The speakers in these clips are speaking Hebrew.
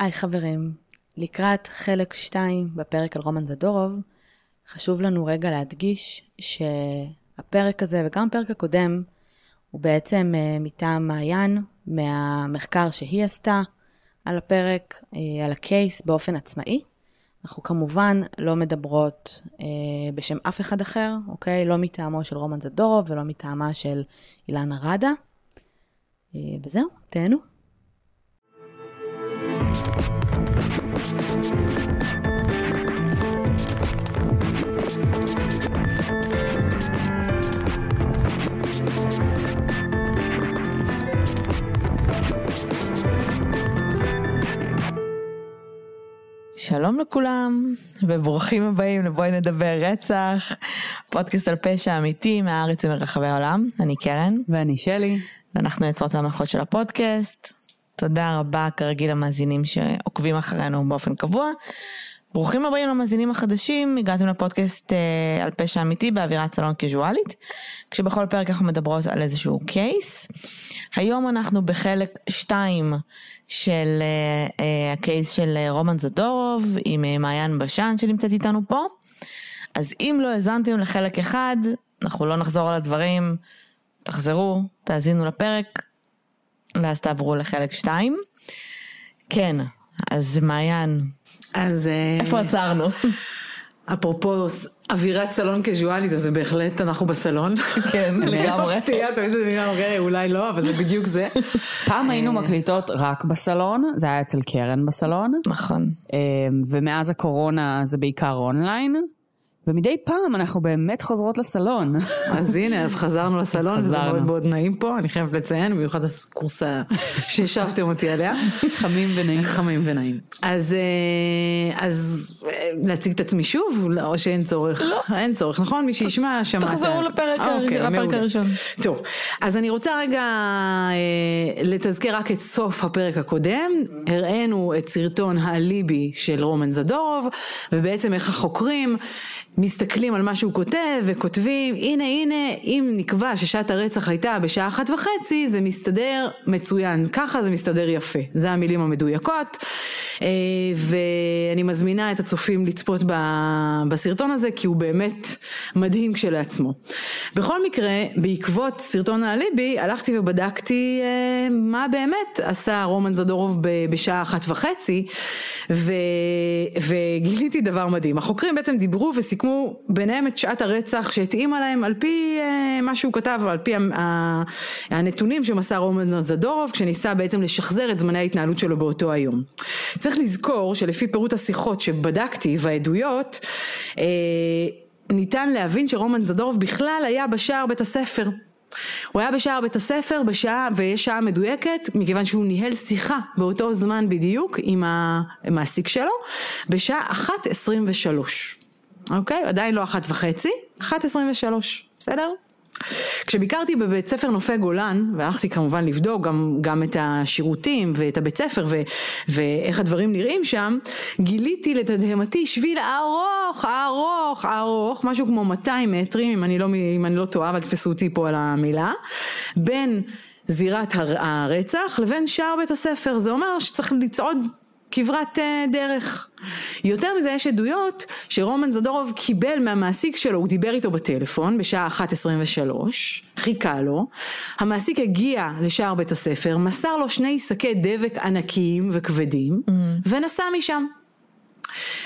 היי חברים, לקראת חלק 2 בפרק על רומן זדורוב, חשוב לנו רגע להדגיש שהפרק הזה וגם הפרק הקודם הוא בעצם אה, מטעם מעיין, מהמחקר שהיא עשתה על הפרק, אה, על הקייס באופן עצמאי. אנחנו כמובן לא מדברות אה, בשם אף אחד אחר, אוקיי? לא מטעמו של רומן זדורוב ולא מטעמה של אילנה ראדה. אה, וזהו, תהנו. שלום לכולם, וברוכים הבאים לבואי נדבר רצח, פודקאסט על פשע אמיתי מהארץ ומרחבי העולם. אני קרן. ואני שלי. ואנחנו יוצרות והמלכות של הפודקאסט. תודה רבה כרגיל למאזינים שעוקבים אחרינו באופן קבוע. ברוכים הבאים למאזינים החדשים, הגעתם לפודקאסט אה, על פשע אמיתי באווירת סלון קיזואלית, כשבכל פרק אנחנו מדברות על איזשהו קייס. היום אנחנו בחלק 2 של אה, אה, הקייס של אה, רומן זדורוב עם אה, מעיין בשן שנמצאת איתנו פה. אז אם לא האזנתם לחלק אחד, אנחנו לא נחזור על הדברים, תחזרו, תאזינו לפרק, ואז תעברו לחלק 2. כן, אז מעיין, אז אה, איפה עצרנו? אפרופו אווירת סלון קזואלית, אז זה בהחלט אנחנו בסלון. כן, לגמרי. מפתיע, תמיד זה נראה, אוקיי, אולי לא, אבל זה בדיוק זה. פעם היינו מקליטות רק בסלון, זה היה אצל קרן בסלון, נכון. אה, ומאז הקורונה זה בעיקר אונליין, ומדי פעם אנחנו באמת חוזרות לסלון. אז הנה, אז חזרנו לסלון, וזה חזרנו. מאוד מאוד נעים פה, אני חייבת לציין, במיוחד הקורס שהשבתם אותי עליה. חמים ונעים. חמים ונעים. אז, אה, אז אה, להציג את עצמי שוב, או שאין צורך? לא. אין צורך, נכון? מי שישמע, שמעת. תחזרו לפרק אוקיי, לפרק. הראשון. טוב, אז אני רוצה רגע אה, לתזכר רק את סוף הפרק הקודם. הראינו את סרטון האליבי של רומן זדורוב, ובעצם איך החוקרים מסתכלים על מה שהוא כותב וכותבים, הנה הנה, אם נקבע ששעת הרצח הייתה בשעה אחת וחצי, זה מסתדר מצוין, ככה זה מסתדר יפה. זה המילים המדויקות, אה, ואני מזמינה את הצופים לצפות בסרטון הזה, כי הוא באמת מדהים כשלעצמו. בכל מקרה, בעקבות סרטון האליבי, הלכתי ובדקתי אה, מה באמת עשה רומן זדורוב בשעה אחת וחצי, ו... וגיליתי דבר מדהים. החוקרים בעצם דיברו וסיכמו ביניהם את שעת הרצח שהתאימה להם על פי אה, מה שהוא כתב, על פי ה- ה- הנתונים שמסר רומן זדורוב, כשניסה בעצם לשחזר את זמני ההתנהלות שלו באותו היום. צריך לזכור שלפי פירוט השיחות שבדקתי והעדויות, אה, ניתן להבין שרומן זדורוב בכלל היה בשער בית הספר. הוא היה בשער בית הספר בשעה, ויש שעה מדויקת, מכיוון שהוא ניהל שיחה באותו זמן בדיוק עם המעסיק שלו, בשעה 1.23. אוקיי? עדיין לא אחת וחצי, 1.23, בסדר? כשביקרתי בבית ספר נופי גולן, והלכתי כמובן לבדוק גם, גם את השירותים ואת הבית ספר ו, ואיך הדברים נראים שם, גיליתי לתדהמתי שביל ארוך, ארוך, ארוך, משהו כמו 200 מטרים, אם אני לא, אם אני לא טועה, אבל תפסו אותי פה על המילה, בין זירת הר- הרצח לבין שער בית הספר, זה אומר שצריך לצעוד כברת אה, דרך. יותר מזה יש עדויות שרומן זדורוב קיבל מהמעסיק שלו, הוא דיבר איתו בטלפון בשעה 1.23, חיכה לו, המעסיק הגיע לשער בית הספר, מסר לו שני שקי דבק ענקיים וכבדים, ונסע משם.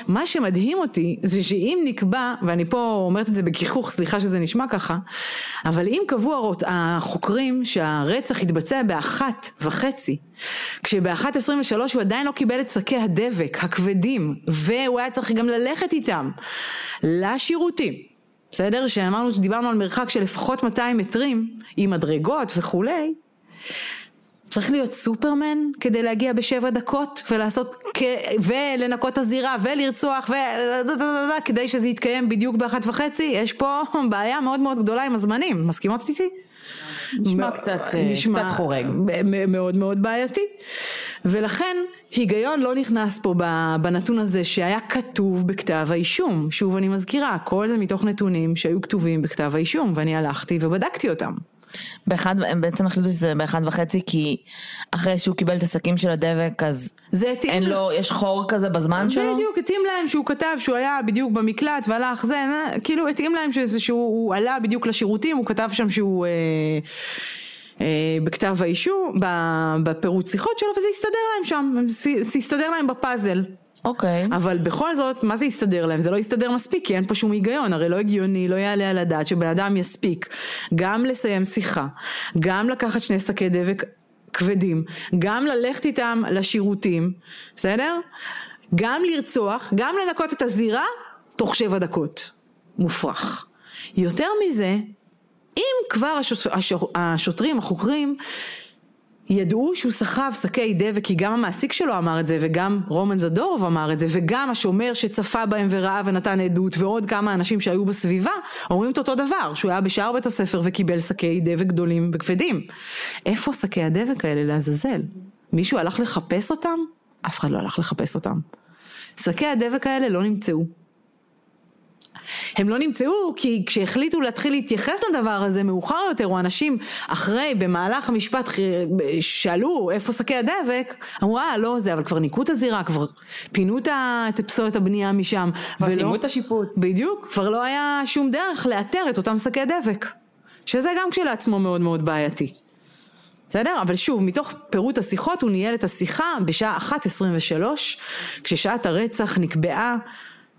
מה שמדהים אותי זה שאם נקבע, ואני פה אומרת את זה בגיחוך, סליחה שזה נשמע ככה, אבל אם קבעו החוקרים שהרצח התבצע באחת וחצי, כשבאחת עשרים ושלוש הוא עדיין לא קיבל את שקי הדבק הכבדים, והוא היה צריך גם ללכת איתם לשירותים. בסדר? שאמרנו שדיברנו על מרחק של לפחות 200 מטרים עם מדרגות וכולי, צריך להיות סופרמן כדי להגיע בשבע דקות ולעשות, כ... ולנקות את הזירה ולרצוח ו... כדי שזה יתקיים בדיוק באחת וחצי, יש פה בעיה מאוד מאוד גדולה עם הזמנים, מסכימות איתי? נשמע קצת, אה, קצת חורג. מאוד מאוד בעייתי. ולכן היגיון לא נכנס פה בנתון הזה שהיה כתוב בכתב האישום. שוב אני מזכירה, כל זה מתוך נתונים שהיו כתובים בכתב האישום ואני הלכתי ובדקתי אותם. באחד, הם בעצם החליטו שזה באחד וחצי כי אחרי שהוא קיבל את השקים של הדבק אז זה התאים אין לו, יש חור כזה בזמן שלו? בדיוק, התאים להם שהוא כתב שהוא היה בדיוק במקלט והלך זה, כאילו התאים להם שזה שהוא הוא עלה בדיוק לשירותים, הוא כתב שם שהוא... אה, אה, בכתב האישום, ב- בפירוט שיחות שלו, וזה הסתדר להם שם, זה הסתדר להם בפאזל. אוקיי. אבל בכל זאת, מה זה יסתדר להם? זה לא יסתדר מספיק, כי אין פה שום היגיון, הרי לא הגיוני, לא יעלה על הדעת שבן אדם יספיק גם לסיים שיחה, גם לקחת שני שקי דבק כבדים, גם ללכת איתם לשירותים, בסדר? גם לרצוח, גם לנקות את הזירה, תוך שבע דקות. מופרך. יותר מזה, אם כבר השוט- הש- השוטרים, החוקרים, ידעו שהוא סחב שקי דבק, כי גם המעסיק שלו אמר את זה, וגם רומן זדורוב אמר את זה, וגם השומר שצפה בהם וראה ונתן עדות, ועוד כמה אנשים שהיו בסביבה, אומרים את אותו דבר, שהוא היה בשער בית הספר וקיבל שקי דבק גדולים וכבדים. איפה שקי הדבק האלה לעזאזל? מישהו הלך לחפש אותם? אף אחד לא הלך לחפש אותם. שקי הדבק האלה לא נמצאו. הם לא נמצאו כי כשהחליטו להתחיל להתייחס לדבר הזה מאוחר יותר, או אנשים אחרי, במהלך המשפט, שאלו איפה שקי הדבק, אמרו אה לא זה, אבל כבר ניקו את הזירה, כבר פינו את פסולת הבנייה משם. כבר ולא- סיימו את השיפוץ. בדיוק, כבר לא היה שום דרך לאתר את אותם שקי דבק. שזה גם כשלעצמו מאוד מאוד בעייתי. בסדר? אבל שוב, מתוך פירוט השיחות הוא ניהל את השיחה בשעה 1.23, כששעת הרצח נקבעה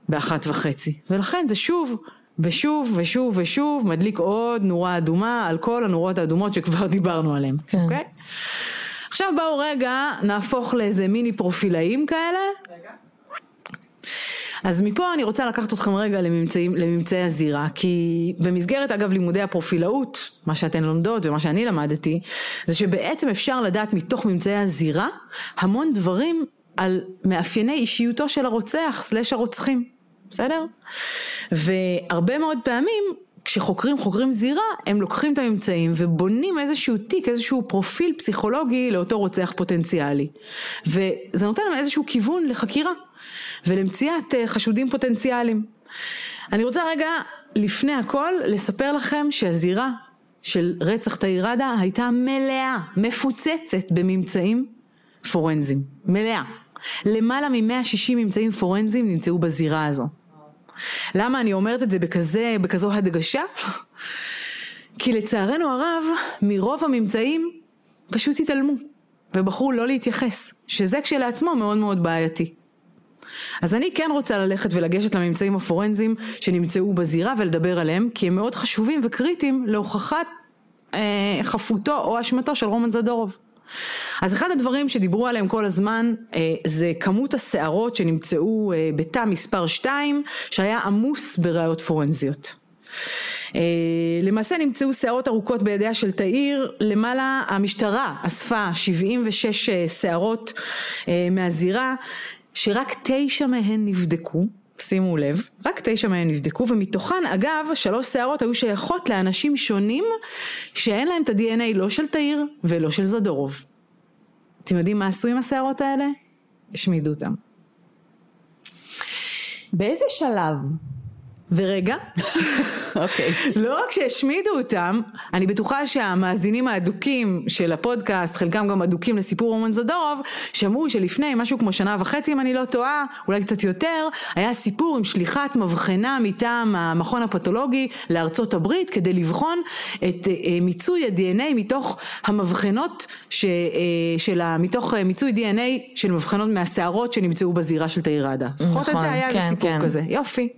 באחת וחצי. ולכן זה שוב ושוב ושוב ושוב מדליק עוד נורה אדומה על כל הנורות האדומות שכבר דיברנו עליהן. כן. אוקיי? עכשיו בואו רגע נהפוך לאיזה מיני פרופילאים כאלה. אז מפה אני רוצה לקחת אתכם רגע לממצאים, לממצאי הזירה, כי במסגרת אגב לימודי הפרופילאות, מה שאתן לומדות ומה שאני למדתי, זה שבעצם אפשר לדעת מתוך ממצאי הזירה המון דברים על מאפייני אישיותו של הרוצח סלש הרוצחים, בסדר? והרבה מאוד פעמים כשחוקרים חוקרים זירה, הם לוקחים את הממצאים ובונים איזשהו תיק, איזשהו פרופיל פסיכולוגי לאותו רוצח פוטנציאלי. וזה נותן להם איזשהו כיוון לחקירה ולמציאת אה, חשודים פוטנציאליים. אני רוצה רגע, לפני הכל, לספר לכם שהזירה של רצח תאיר ראדה הייתה מלאה, מפוצצת בממצאים פורנזיים. מלאה. למעלה מ-160 ממצאים פורנזיים נמצאו בזירה הזו. למה אני אומרת את זה בכזה, בכזו הדגשה? כי לצערנו הרב, מרוב הממצאים פשוט התעלמו, ובחרו לא להתייחס, שזה כשלעצמו מאוד מאוד בעייתי. אז אני כן רוצה ללכת ולגשת לממצאים הפורנזיים שנמצאו בזירה ולדבר עליהם, כי הם מאוד חשובים וקריטיים להוכחת אה, חפותו או אשמתו של רומן זדורוב. אז אחד הדברים שדיברו עליהם כל הזמן אה, זה כמות השערות שנמצאו אה, בתא מספר 2 שהיה עמוס בראיות פורנזיות. אה, למעשה נמצאו שערות ארוכות בידיה של תאיר, למעלה המשטרה אספה 76 אה, שערות מהזירה, שרק תשע מהן נבדקו, שימו לב, רק תשע מהן נבדקו, ומתוכן אגב שלוש שערות היו שייכות לאנשים שונים שאין להם את ה-DNA לא של תאיר ולא של זדורוב. אתם יודעים מה עשו עם השערות האלה? השמידו אותם. באיזה שלב? ורגע, אוקיי. לא רק שהשמידו אותם, אני בטוחה שהמאזינים האדוקים של הפודקאסט, חלקם גם אדוקים לסיפור רומן זדורוב, שמעו שלפני משהו כמו שנה וחצי אם אני לא טועה, אולי קצת יותר, היה סיפור עם שליחת מבחנה מטעם המכון הפתולוגי לארצות הברית כדי לבחון את אה, מיצוי ה-DNA מתוך המבחנות, ש, אה, של ה, מתוך אה, מיצוי DNA של מבחנות מהשערות שנמצאו בזירה של תאיר ראדה. זוכרות את נכון, זה? היה כן, סיפור כן. כזה. יופי.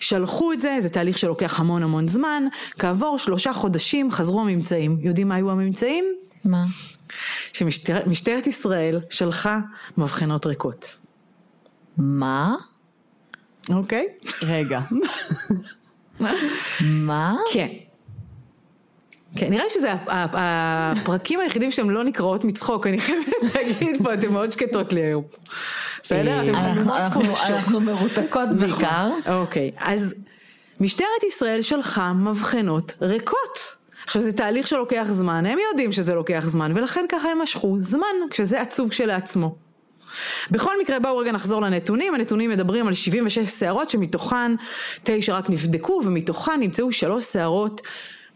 שלחו את זה, זה תהליך שלוקח המון המון זמן, כעבור שלושה חודשים חזרו הממצאים. יודעים מה היו הממצאים? מה? שמשטרת ישראל שלחה מבחנות ריקות. מה? אוקיי? רגע. מה? כן. כן, נראה לי שזה הפרקים היחידים שהן לא נקראות מצחוק, אני חייבת להגיד פה, אתן מאוד שקטות לי היום. בסדר? אתן אנחנו- מרותקות בעיקר. אוקיי, אז משטרת ישראל שלחה מבחנות ריקות. עכשיו זה תהליך שלוקח זמן, הם יודעים שזה לוקח זמן, ולכן ככה הם משכו זמן, כשזה עצוב כשלעצמו. בכל מקרה בואו רגע נחזור לנתונים, הנתונים מדברים על 76 שערות שמתוכן 9 רק נבדקו ומתוכן נמצאו שלוש שערות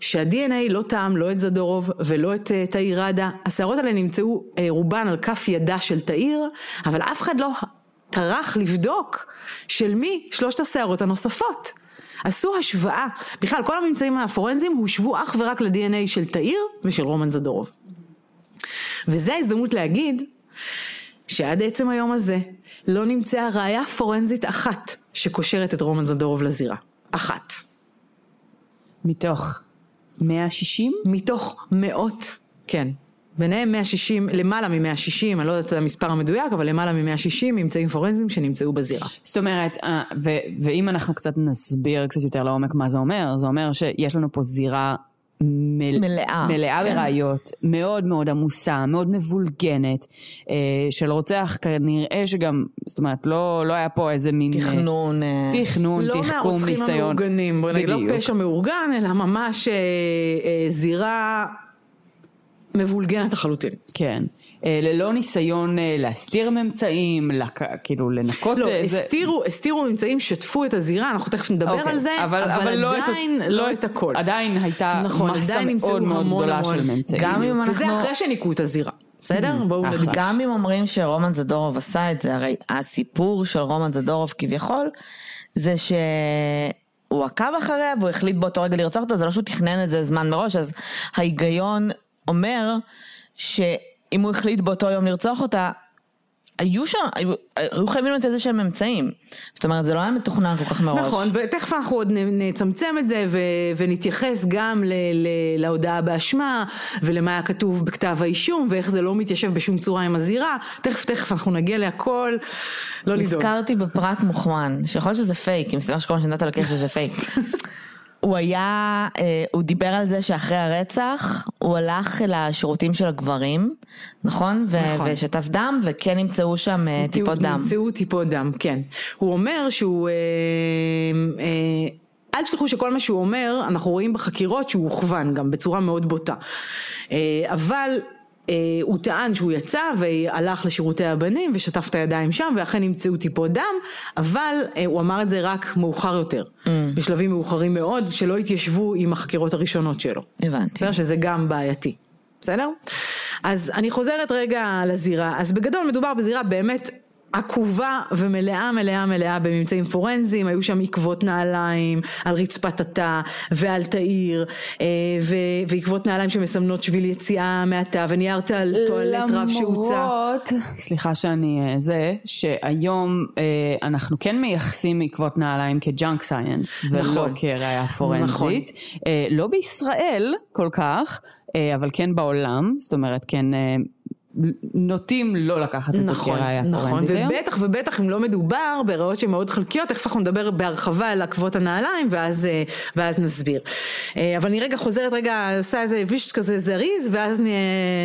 שה-DNA לא טעם לא את זדורוב ולא את uh, תאיר ראדה. השערות האלה נמצאו uh, רובן על כף ידה של תאיר, אבל אף אחד לא טרח לבדוק של מי שלושת השערות הנוספות. עשו השוואה, בכלל כל הממצאים הפורנזיים הושוו אך ורק ל-DNA של תאיר ושל רומן זדורוב. וזו ההזדמנות להגיד שעד עצם היום הזה לא נמצאה ראייה פורנזית אחת שקושרת את רומן זדורוב לזירה. אחת. מתוך 160? מתוך מאות, כן. ביניהם 160, למעלה מ-160, אני לא יודעת את המספר המדויק, אבל למעלה מ-160 ממצאים פורנזיים שנמצאו בזירה. זאת אומרת, אה, ו- ואם אנחנו קצת נסביר קצת יותר לעומק מה זה אומר, זה אומר שיש לנו פה זירה מל... מלאה, מלאה כן. בראיות, מאוד מאוד עמוסה, מאוד מבולגנת, אה, של רוצח כנראה שגם, זאת אומרת, לא, לא היה פה איזה מין... אה, תכנון. אה, תחכון, לא תחכום, מהרוצחים ניסיון. המאורגנים, בוא נגיד, לא בדיוק. פשע מאורגן, אלא ממש אה, אה, זירה מבולגנת לחלוטין. כן. אה, ללא ניסיון אה, להסתיר ממצאים, לק... כאילו לנקות לא, איזה... הסתירו, הסתירו ממצאים, שטפו את הזירה, אנחנו תכף נדבר אוקיי, על זה, אבל, אבל לא את- עדיין לא את הכל. עדיין הייתה נכון, מסה עדיין מאוד מאוד המון גדולה המון. של ממצאים. גם אם וזה אנחנו- אחרי שניקו את הזירה, בסדר? בואו אחלה. נגיד. גם אם אומרים שרומן זדורוב עשה את זה, הרי הסיפור של רומן זדורוב כביכול, זה שהוא עקב אחריה והוא החליט באותו רגע לרצוח אותה, זה לא שהוא תכנן את זה זמן מראש, אז ההיגיון אומר שאם הוא החליט באותו יום לרצוח אותה, היו שם, היו, היו חייבים להיות איזה שהם אמצעים. זאת אומרת, זה לא היה מתוכנן כל כך מראש. נכון, ותכף אנחנו עוד נצמצם את זה ו- ונתייחס גם ל- ל- להודעה באשמה ולמה היה כתוב בכתב האישום ואיך זה לא מתיישב בשום צורה עם הזירה, תכף תכף אנחנו נגיע להכל, לא לדאוג. נזכרתי בפרט מוכמן, שיכול להיות שזה פייק, אם מסתבר שכל מה שנתת על הכסף זה פייק. הוא היה, אה, הוא דיבר על זה שאחרי הרצח, הוא הלך לשירותים של הגברים, נכון? נכון. ושטף דם, וכן נמצאו שם אה, טיפות דם. נמצאו טיפות דם, כן. הוא אומר שהוא... אה, אה, אל תשכחו שכל מה שהוא אומר, אנחנו רואים בחקירות שהוא הוכוון גם בצורה מאוד בוטה. אה, אבל הוא טען שהוא יצא והלך לשירותי הבנים ושטף את הידיים שם ואכן נמצאו טיפות דם, אבל אה, הוא אמר את זה רק מאוחר יותר, Mm. בשלבים מאוחרים מאוד, שלא התיישבו עם החקירות הראשונות שלו. הבנתי. בסדר? שזה גם בעייתי, בסדר? אז אני חוזרת רגע לזירה, אז בגדול מדובר בזירה באמת עקובה ומלאה מלאה מלאה בממצאים פורנזיים, היו שם עקבות נעליים על רצפת התא ועל תאיר, אה, ו- ועקבות נעליים שמסמנות שביל יציאה מהתא, ונייר טואלט רב שהוצא. למרות, סליחה שאני אה, זה, שהיום אה, אנחנו כן מייחסים עקבות נעליים כג'אנק סייאנס, ולא נכון. כראיה פורנזית. אה, לא בישראל כל כך, אבל כן בעולם, זאת אומרת כן נוטים לא לקחת את זה נכון, כראיה נכון, פורנזית היום. ובטח ובטח אם לא מדובר בראיות שהן מאוד חלקיות, תכף אנחנו נדבר בהרחבה על עקבות הנעליים ואז, אה, ואז נסביר. אה, אבל אני רגע חוזרת רגע, עושה איזה וישט כזה זריז ואז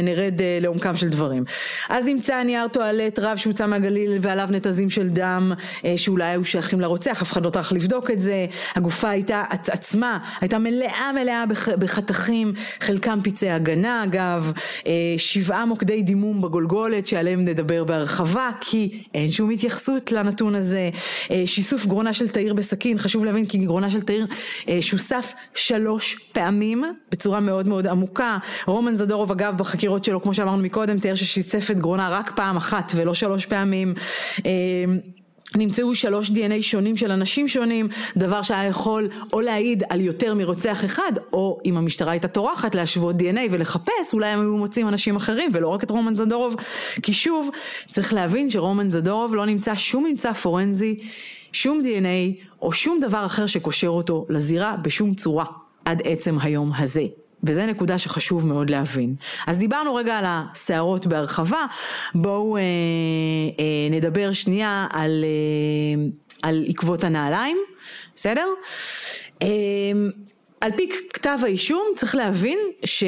נרד אה, לעומקם של דברים. אז נמצא נייר טואלט רב שהוצא מהגליל ועליו נתזים של דם שאולי היו שייכים לרוצח, אף אחד לא טרח לבדוק את זה, הגופה הייתה עצ- עצמה, הייתה מלאה מלאה בח- בחתכים, חלקם פצעי הגנה אגב, שבעה מוקדי דימום בגולגולת שעליהם נדבר בהרחבה כי אין שום התייחסות לנתון הזה, אה, שיסוף גרונה של תאיר בסכין, חשוב להבין כי גרונה של תאיר אה, שוסף שלוש פעמים בצורה מאוד מאוד עמוקה, רומן זדורוב אגב בחקירות שלו כמו שאמרנו מקודם תיאר ששיסף את גרונה רק פעם אחת ולא שלוש פעמים. אה, נמצאו שלוש DNA שונים של אנשים שונים, דבר שהיה יכול או להעיד על יותר מרוצח אחד, או אם המשטרה הייתה טורחת להשוות DNA ולחפש, אולי הם היו מוצאים אנשים אחרים ולא רק את רומן זדורוב, כי שוב, צריך להבין שרומן זדורוב לא נמצא שום ממצא פורנזי, שום DNA או שום דבר אחר שקושר אותו לזירה בשום צורה, עד עצם היום הזה. וזה נקודה שחשוב מאוד להבין. אז דיברנו רגע על הסערות בהרחבה, בואו אה, אה, נדבר שנייה על, אה, על עקבות הנעליים, בסדר? אה, על פי כתב האישום צריך להבין ש...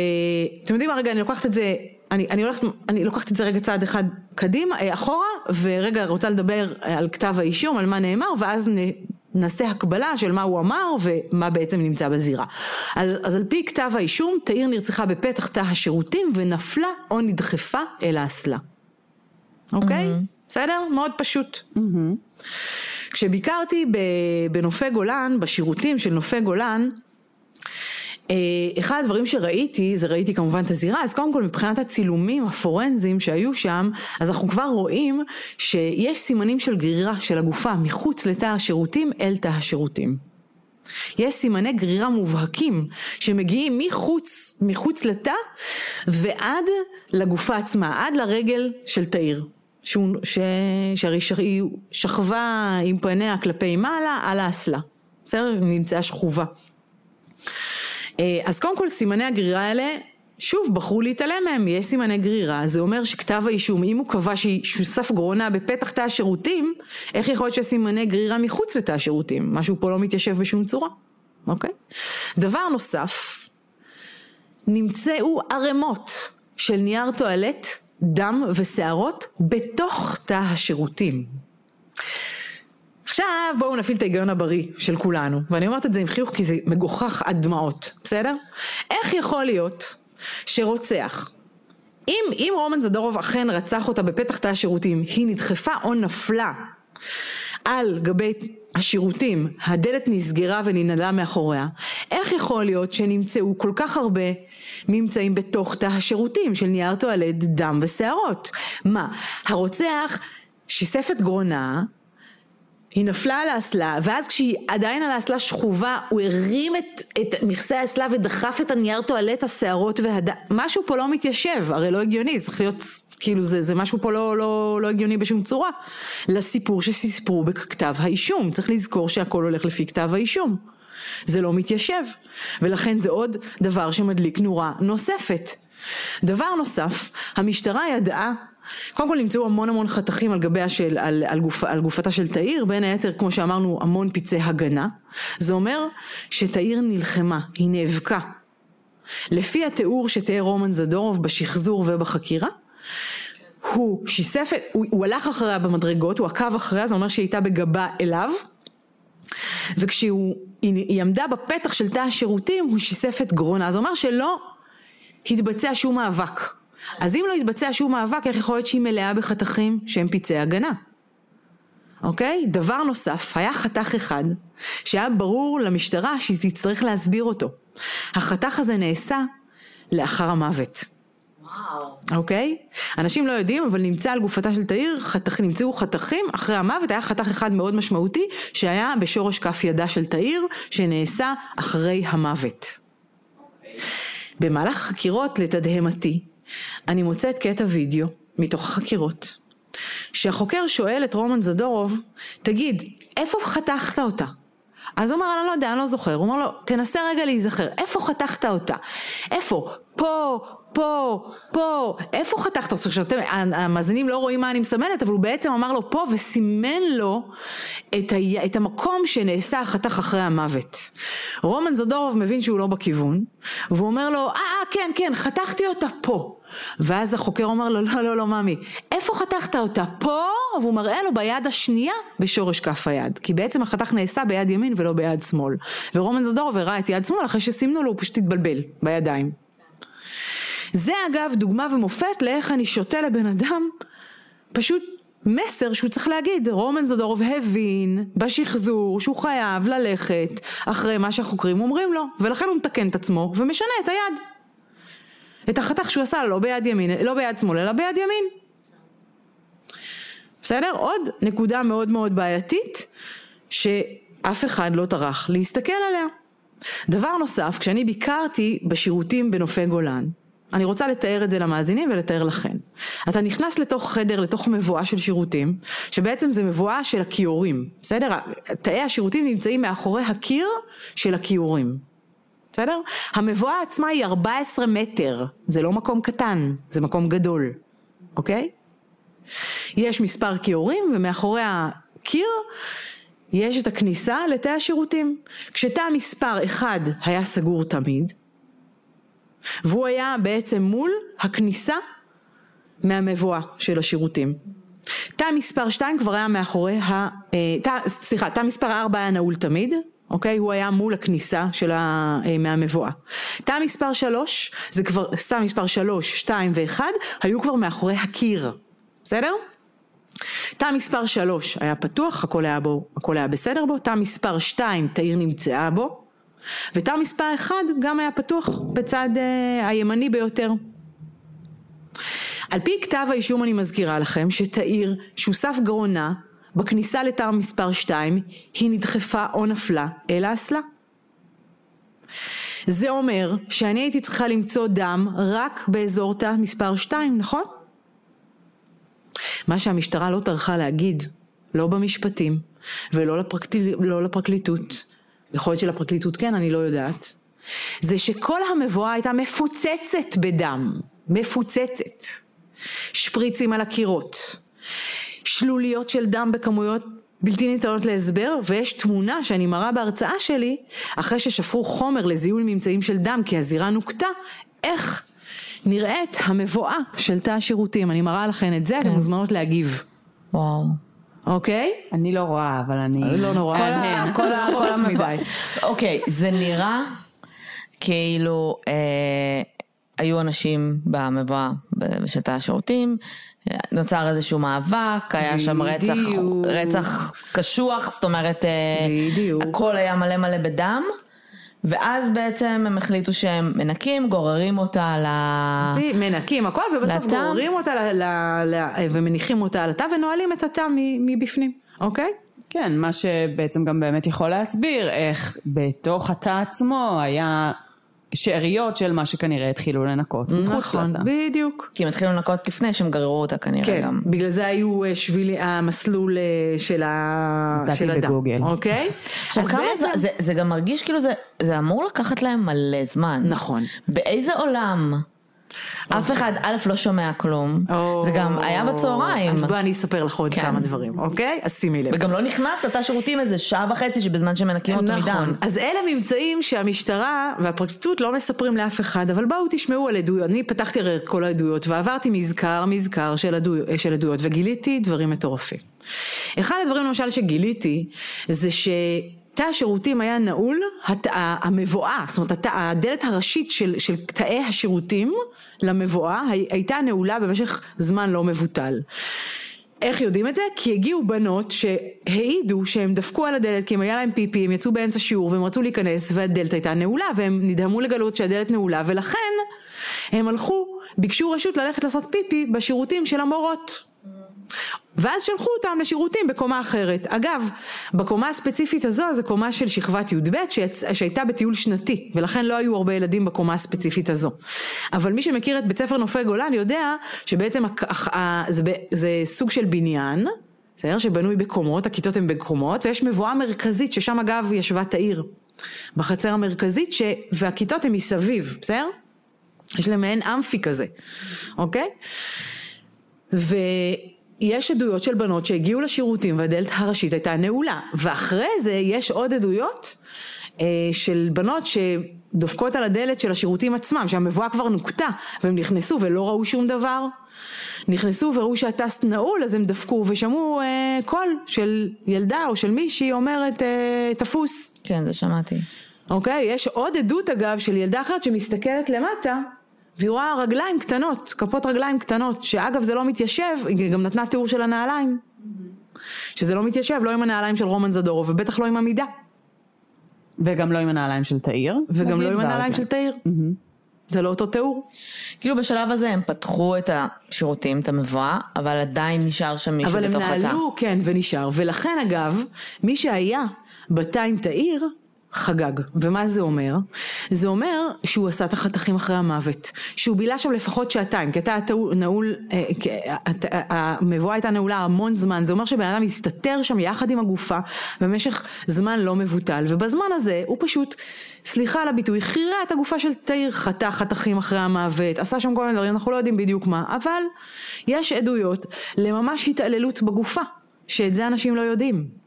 אתם יודעים מה רגע אני לוקחת את זה, אני, אני, הולכת, אני לוקחת את זה רגע צעד אחד קדימה, אה, אחורה, ורגע רוצה לדבר על כתב האישום, על מה נאמר, ואז. נעשה הקבלה של מה הוא אמר ומה בעצם נמצא בזירה. אז, אז על פי כתב האישום, תאיר נרצחה בפתח תא השירותים ונפלה או נדחפה אל האסלה. אוקיי? Mm-hmm. בסדר? מאוד פשוט. Mm-hmm. כשביקרתי בנופי גולן, בשירותים של נופי גולן, אחד הדברים שראיתי, זה ראיתי כמובן את הזירה, אז קודם כל מבחינת הצילומים הפורנזיים שהיו שם, אז אנחנו כבר רואים שיש סימנים של גרירה של הגופה מחוץ לתא השירותים אל תא השירותים. יש סימני גרירה מובהקים שמגיעים מחוץ, מחוץ לתא ועד לגופה עצמה, עד לרגל של תאיר. שהוא, ש, שהיא שכבה עם פניה כלפי מעלה על האסלה, בסדר? נמצאה שכובה. אה, אז קודם כל סימני הגרירה האלה, שוב בחרו להתעלם מהם, יש סימני גרירה, זה אומר שכתב האישום, אם הוא קבע שוסף גרונה בפתח תא השירותים, איך יכול להיות שיש סימני גרירה מחוץ לתא השירותים? משהו פה לא מתיישב בשום צורה, אוקיי? דבר נוסף, נמצאו ערימות של נייר טואלט, דם ושערות בתוך תא השירותים. עכשיו בואו נפעיל את ההיגיון הבריא של כולנו, ואני אומרת את זה עם חיוך כי זה מגוחך עד דמעות, בסדר? איך יכול להיות שרוצח, אם, אם רומן זדורוב אכן רצח אותה בפתח תא השירותים, היא נדחפה או נפלה על גבי השירותים, הדלת נסגרה וננעלה מאחוריה, איך יכול להיות שנמצאו כל כך הרבה ממצאים בתוך תא השירותים של נייר טואלט, דם ושערות? מה, הרוצח שיסף את גרונה היא נפלה על האסלה, ואז כשהיא עדיין על האסלה שכובה, הוא הרים את, את מכסה האסלה ודחף את הנייר טואלט, השערות והד... משהו פה לא מתיישב, הרי לא הגיוני, צריך להיות, כאילו זה, זה משהו פה לא, לא, לא הגיוני בשום צורה. לסיפור שסיפרו בכתב האישום, צריך לזכור שהכל הולך לפי כתב האישום. זה לא מתיישב, ולכן זה עוד דבר שמדליק נורה נוספת. דבר נוסף, המשטרה ידעה קודם כל נמצאו המון המון חתכים על גביה של, על, על, גופ, על גופתה של תאיר, בין היתר כמו שאמרנו המון פצעי הגנה, זה אומר שתאיר נלחמה, היא נאבקה. לפי התיאור שתיאר רומן זדורוב בשחזור ובחקירה, הוא שיסף, הוא, הוא הלך אחריה במדרגות, הוא עקב אחריה, זה אומר שהיא הייתה בגבה אליו, וכשהיא עמדה בפתח של תא השירותים, הוא שיסף את גרונה, זה אומר שלא התבצע שום מאבק. אז אם לא יתבצע שום מאבק, איך יכול להיות שהיא מלאה בחתכים שהם פצעי הגנה? אוקיי? דבר נוסף, היה חתך אחד שהיה ברור למשטרה שהיא תצטרך להסביר אותו. החתך הזה נעשה לאחר המוות. וואו. אוקיי? אנשים לא יודעים, אבל נמצא על גופתה של תאיר, חתך, נמצאו חתכים אחרי המוות, היה חתך אחד מאוד משמעותי, שהיה בשורש כף ידה של תאיר, שנעשה אחרי המוות. אוקיי. במהלך חקירות, לתדהמתי, אני מוצאת קטע וידאו מתוך החקירות, שהחוקר שואל את רומן זדורוב, תגיד, איפה חתכת אותה? אז הוא אמר, אני לא יודע, אני לא זוכר. הוא אמר לו, תנסה רגע להיזכר, איפה חתכת אותה? איפה? פה, פה, פה, איפה חתכת אותה? עכשיו, המאזינים לא רואים מה אני מסמנת, אבל הוא בעצם אמר לו פה וסימן לו את, ה, את המקום שנעשה החתך אחרי המוות. רומן זדורוב מבין שהוא לא בכיוון, והוא אומר לו, אה, אה, כן, כן, חתכתי אותה פה. ואז החוקר אומר לו, לא, לא, לא, ממי, איפה חתכת אותה? פה? והוא מראה לו ביד השנייה בשורש כף היד. כי בעצם החתך נעשה ביד ימין ולא ביד שמאל. ורומן זדורוב הראה את יד שמאל אחרי שסימנו לו, הוא פשוט התבלבל בידיים. זה אגב דוגמה ומופת לאיך אני שותה לבן אדם פשוט מסר שהוא צריך להגיד, רומן זדורוב הבין בשחזור שהוא חייב ללכת אחרי מה שהחוקרים אומרים לו, ולכן הוא מתקן את עצמו ומשנה את היד. את החתך שהוא עשה לא ביד ימין, לא ביד שמאל, אלא ביד ימין. בסדר? עוד נקודה מאוד מאוד בעייתית, שאף אחד לא טרח להסתכל עליה. דבר נוסף, כשאני ביקרתי בשירותים בנופי גולן, אני רוצה לתאר את זה למאזינים ולתאר לכם. אתה נכנס לתוך חדר, לתוך מבואה של שירותים, שבעצם זה מבואה של הכיורים, בסדר? תאי השירותים נמצאים מאחורי הקיר של הכיורים. בסדר? המבואה עצמה היא 14 מטר, זה לא מקום קטן, זה מקום גדול, אוקיי? יש מספר כיורים ומאחורי הקיר יש את הכניסה לתא השירותים. כשתא מספר 1 היה סגור תמיד, והוא היה בעצם מול הכניסה מהמבואה של השירותים. תא מספר 2 כבר היה מאחורי ה... אה, תא, סליחה, תא מספר 4 היה נעול תמיד, אוקיי? הוא היה מול הכניסה של ה... אה, מהמבואה. תא מספר 3, זה כבר, תא מספר 3, 2 ו-1, היו כבר מאחורי הקיר, בסדר? תא מספר 3 היה פתוח, הכל היה, בו, הכל היה בסדר בו, תא מספר 2 תאיר נמצאה בו, ותא מספר 1 גם היה פתוח בצד uh, הימני ביותר. על פי כתב האישום אני מזכירה לכם שתאיר שהוסף גרונה בכניסה לתא מספר 2 היא נדחפה או נפלה אל האסלה. זה אומר שאני הייתי צריכה למצוא דם רק באזור תא מספר 2, נכון? מה שהמשטרה לא טרחה להגיד, לא במשפטים ולא לפרקל... לא לפרקליטות, יכול להיות שלפרקליטות כן, אני לא יודעת, זה שכל המבואה הייתה מפוצצת בדם, מפוצצת. שפריצים על הקירות, שלוליות של דם בכמויות בלתי ניתנות להסבר, ויש תמונה שאני מראה בהרצאה שלי, אחרי ששפרו חומר לזיהוי ממצאים של דם כי הזירה נוקתה, איך נראית המבואה של תא השירותים. אני מראה לכן את זה, אתן כן. מוזמנות להגיב. וואו. אוקיי? אני לא רואה, אבל אני... לא נורא. כל המבואה. אוקיי, זה נראה כאילו אה, היו אנשים במבואה תא השירותים, נוצר איזשהו מאבק, היה שם רצח, רצח קשוח, זאת אומרת, אה. הכל היה מלא מלא בדם. ואז בעצם הם החליטו שהם מנקים, גוררים אותה ל... מנקים הכל, ובסוף לתא. גוררים אותה ל... ל... ל... ומניחים אותה על התא ונועלים את התא מבפנים, אוקיי? כן, מה שבעצם גם באמת יכול להסביר איך בתוך התא עצמו היה שאריות של מה שכנראה התחילו לנקות מחוץ נכון, לתא. נכון, בדיוק. כי הם התחילו לנקות לפני שהם גררו אותה כנראה כן, גם. בגלל זה היו אה, שבילי, המסלול אה, של, ה... של הדם. בגוגל. אוקיי? עכשיו כמה בעצם... זה, זה, זה גם מרגיש כאילו זה, זה אמור לקחת להם מלא זמן. נכון. באיזה עולם? אף אחד, א', לא שומע כלום, זה גם היה בצהריים. אז בואי אני אספר לך עוד כן. כמה דברים, אוקיי? אז שימי לב. וגם לא נכנס לתא שירותים איזה שעה וחצי שבזמן שמנקים אותו מדם. נכון, אז אלה ממצאים שהמשטרה והפרקליטות לא מספרים לאף אחד, אבל בואו תשמעו על עדויות. אני פתחתי הרי את כל העדויות ועברתי מזכר מזכר של עדויות וגיליתי דברים מטורפים. אחד הדברים למשל שגיליתי זה ש... תא השירותים היה נעול, הת... המבואה, זאת אומרת הדלת הראשית של, של תאי השירותים למבואה הייתה נעולה במשך זמן לא מבוטל. איך יודעים את זה? כי הגיעו בנות שהעידו שהם דפקו על הדלת כי אם היה להם פיפי, הם יצאו באמצע שיעור והם רצו להיכנס והדלת הייתה נעולה והם נדהמו לגלות שהדלת נעולה ולכן הם הלכו, ביקשו רשות ללכת לעשות פיפי בשירותים של המורות. ואז שלחו אותם לשירותים בקומה אחרת. אגב, בקומה הספציפית הזו, זו קומה של שכבת י"ב שהייתה בטיול שנתי, ולכן לא היו הרבה ילדים בקומה הספציפית הזו. אבל מי שמכיר את בית ספר נופי גולן יודע שבעצם זה, זה סוג של בניין, בסדר? שבנוי בקומות, הכיתות הן בקומות, ויש מבואה מרכזית ששם אגב ישבה תאיר. בחצר המרכזית, ש... והכיתות הן מסביב, בסדר? יש להם מעין אמפי כזה, אוקיי? ו... יש עדויות של בנות שהגיעו לשירותים והדלת הראשית הייתה נעולה, ואחרי זה יש עוד עדויות אה, של בנות שדופקות על הדלת של השירותים עצמם, שהמבואה כבר נוקתה, והם נכנסו ולא ראו שום דבר. נכנסו וראו שהטס נעול אז הם דפקו ושמעו אה, קול של ילדה או של מישהי אומרת אה, תפוס. כן זה שמעתי. אוקיי, יש עוד עדות אגב של ילדה אחרת שמסתכלת למטה והיא רואה רגליים קטנות, כפות רגליים קטנות, שאגב זה לא מתיישב, היא גם נתנה תיאור של הנעליים. שזה לא מתיישב, לא עם הנעליים של רומן זדורוב, ובטח לא עם המידה. וגם לא עם הנעליים של תאיר. וגם לא עם הנעליים של תאיר. זה לא אותו תיאור. כאילו בשלב הזה הם פתחו את השירותים, את המבואה, אבל עדיין נשאר שם מישהו בתוך התא. אבל הם נעלו, כן, ונשאר. ולכן אגב, מי שהיה בתא עם תאיר, חגג. ומה זה אומר? זה אומר שהוא עשה את החתכים אחרי המוות. שהוא בילה שם לפחות שעתיים, כי אתה נעול, אה, המבואה הייתה נעולה המון זמן. זה אומר שבן אדם הסתתר שם יחד עם הגופה במשך זמן לא מבוטל. ובזמן הזה הוא פשוט, סליחה על הביטוי, חירה את הגופה של תאיר, חתך חתכים אחרי המוות, עשה שם כל מיני דברים, אנחנו לא יודעים בדיוק מה. אבל יש עדויות לממש התעללות בגופה, שאת זה אנשים לא יודעים.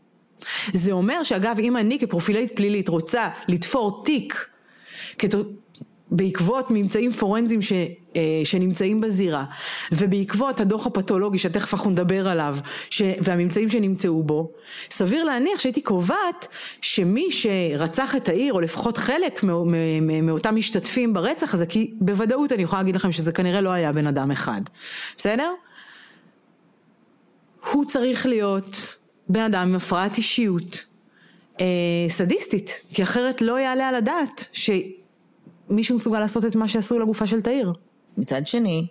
זה אומר שאגב אם אני כפרופילית פלילית רוצה לתפור תיק בעקבות ממצאים פורנזיים ש, אה, שנמצאים בזירה ובעקבות הדוח הפתולוגי שתכף אנחנו נדבר עליו ש, והממצאים שנמצאו בו סביר להניח שהייתי קובעת שמי שרצח את העיר או לפחות חלק מאותם משתתפים ברצח הזה כי בוודאות אני יכולה להגיד לכם שזה כנראה לא היה בן אדם אחד בסדר? הוא צריך להיות בן אדם עם הפרעת אישיות, אה, סדיסטית, כי אחרת לא יעלה על הדעת שמישהו מסוגל לעשות את מה שעשו לגופה של תאיר. מצד שני,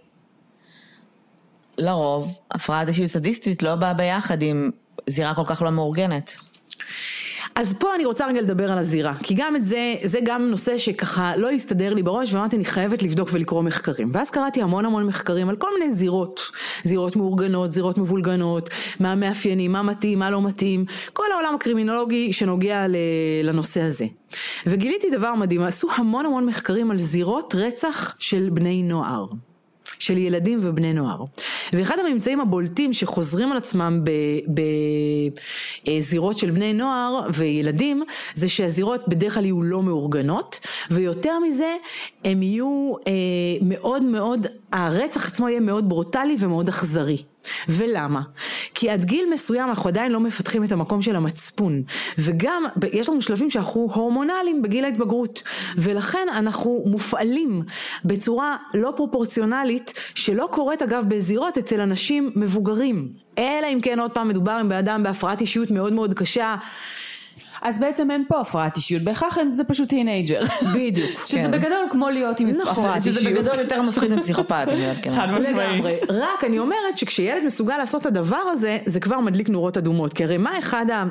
לרוב, הפרעת אישיות סדיסטית לא באה ביחד עם זירה כל כך לא מאורגנת. אז פה אני רוצה רגע לדבר על הזירה, כי גם את זה, זה גם נושא שככה לא הסתדר לי בראש, ואמרתי אני חייבת לבדוק ולקרוא מחקרים. ואז קראתי המון המון מחקרים על כל מיני זירות, זירות מאורגנות, זירות מבולגנות, מה המאפיינים, מה מתאים, מה לא מתאים, כל העולם הקרימינולוגי שנוגע לנושא הזה. וגיליתי דבר מדהים, עשו המון המון מחקרים על זירות רצח של בני נוער. של ילדים ובני נוער. ואחד הממצאים הבולטים שחוזרים על עצמם בזירות של בני נוער וילדים, זה שהזירות בדרך כלל יהיו לא מאורגנות, ויותר מזה, הם יהיו אה, מאוד מאוד, הרצח עצמו יהיה מאוד ברוטלי ומאוד אכזרי. ולמה? כי עד גיל מסוים אנחנו עדיין לא מפתחים את המקום של המצפון וגם יש לנו שלבים שאנחנו הורמונליים בגיל ההתבגרות ולכן אנחנו מופעלים בצורה לא פרופורציונלית שלא קורית אגב בזירות אצל אנשים מבוגרים אלא אם כן עוד פעם מדובר עם בן אדם בהפרעת אישיות מאוד מאוד קשה אז בעצם אין פה הפרעת אישיות, בהכרח זה פשוט teenager. בדיוק. שזה כן. בגדול כמו להיות עם נכון, הפרעת אישיות. שזה בגדול יותר מפחיד מפסיכופט, כן. חד משמעית. רק אני אומרת שכשילד מסוגל לעשות את הדבר הזה, זה כבר מדליק נורות אדומות. כי הרי מה אחד ה...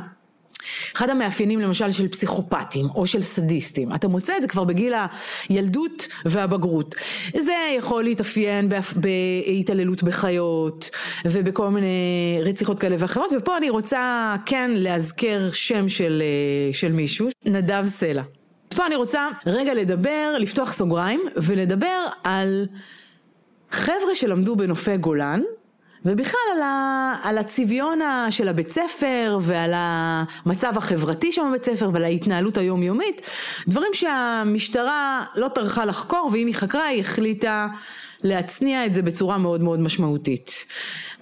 אחד המאפיינים למשל של פסיכופטים או של סדיסטים, אתה מוצא את זה כבר בגיל הילדות והבגרות. זה יכול להתאפיין בהתעללות בחיות ובכל מיני רציחות כאלה ואחרות, ופה אני רוצה כן להזכיר שם של, אה, של מישהו, נדב סלע. פה אני רוצה רגע לדבר, לפתוח סוגריים ולדבר על חבר'ה שלמדו בנופי גולן ובכלל על, ה, על הצביון של הבית ספר ועל המצב החברתי שם בבית ספר ועל ההתנהלות היומיומית, דברים שהמשטרה לא טרחה לחקור ואם היא חקרה היא החליטה להצניע את זה בצורה מאוד מאוד משמעותית.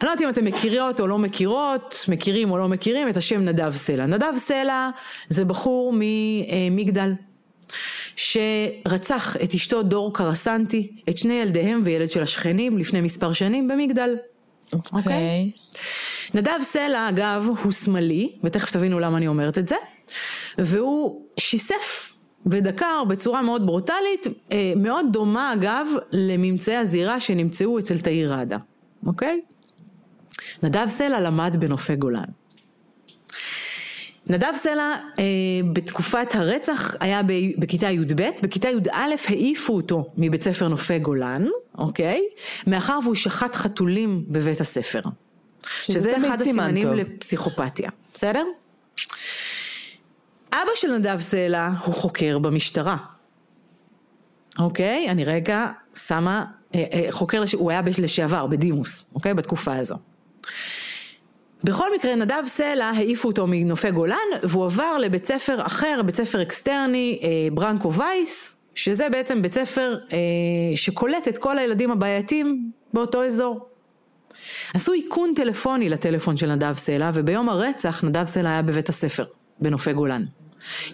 אני לא יודעת אם אתם מכירות או לא מכירות, מכירים או לא מכירים את השם נדב סלע. נדב סלע זה בחור ממגדל. שרצח את אשתו דור קרסנטי, את שני ילדיהם וילד של השכנים לפני מספר שנים במגדל. אוקיי. Okay. Okay. נדב סלע אגב הוא שמאלי, ותכף תבינו למה אני אומרת את זה, והוא שיסף ודקר בצורה מאוד ברוטלית, אה, מאוד דומה אגב לממצאי הזירה שנמצאו אצל תאיר ראדה, אוקיי? נדב סלע למד בנופי גולן. נדב סלע אה, בתקופת הרצח היה בכיתה י"ב, בכיתה י"א העיפו אותו מבית ספר נופי גולן, אוקיי? מאחר והוא שחט חתולים בבית הספר. שזה, שזה אחד הסימנים טוב. לפסיכופתיה, בסדר? אבא של נדב סלע הוא חוקר במשטרה. אוקיי? אני רגע שמה, אה, אה, חוקר, לש... הוא היה לשעבר, בדימוס, אוקיי? בתקופה הזו. בכל מקרה נדב סלע העיפו אותו מנופי גולן והוא עבר לבית ספר אחר, בית ספר אקסטרני, אה, ברנקו וייס, שזה בעצם בית ספר אה, שקולט את כל הילדים הבעייתיים באותו אזור. עשו איכון טלפוני לטלפון של נדב סלע וביום הרצח נדב סלע היה בבית הספר בנופי גולן.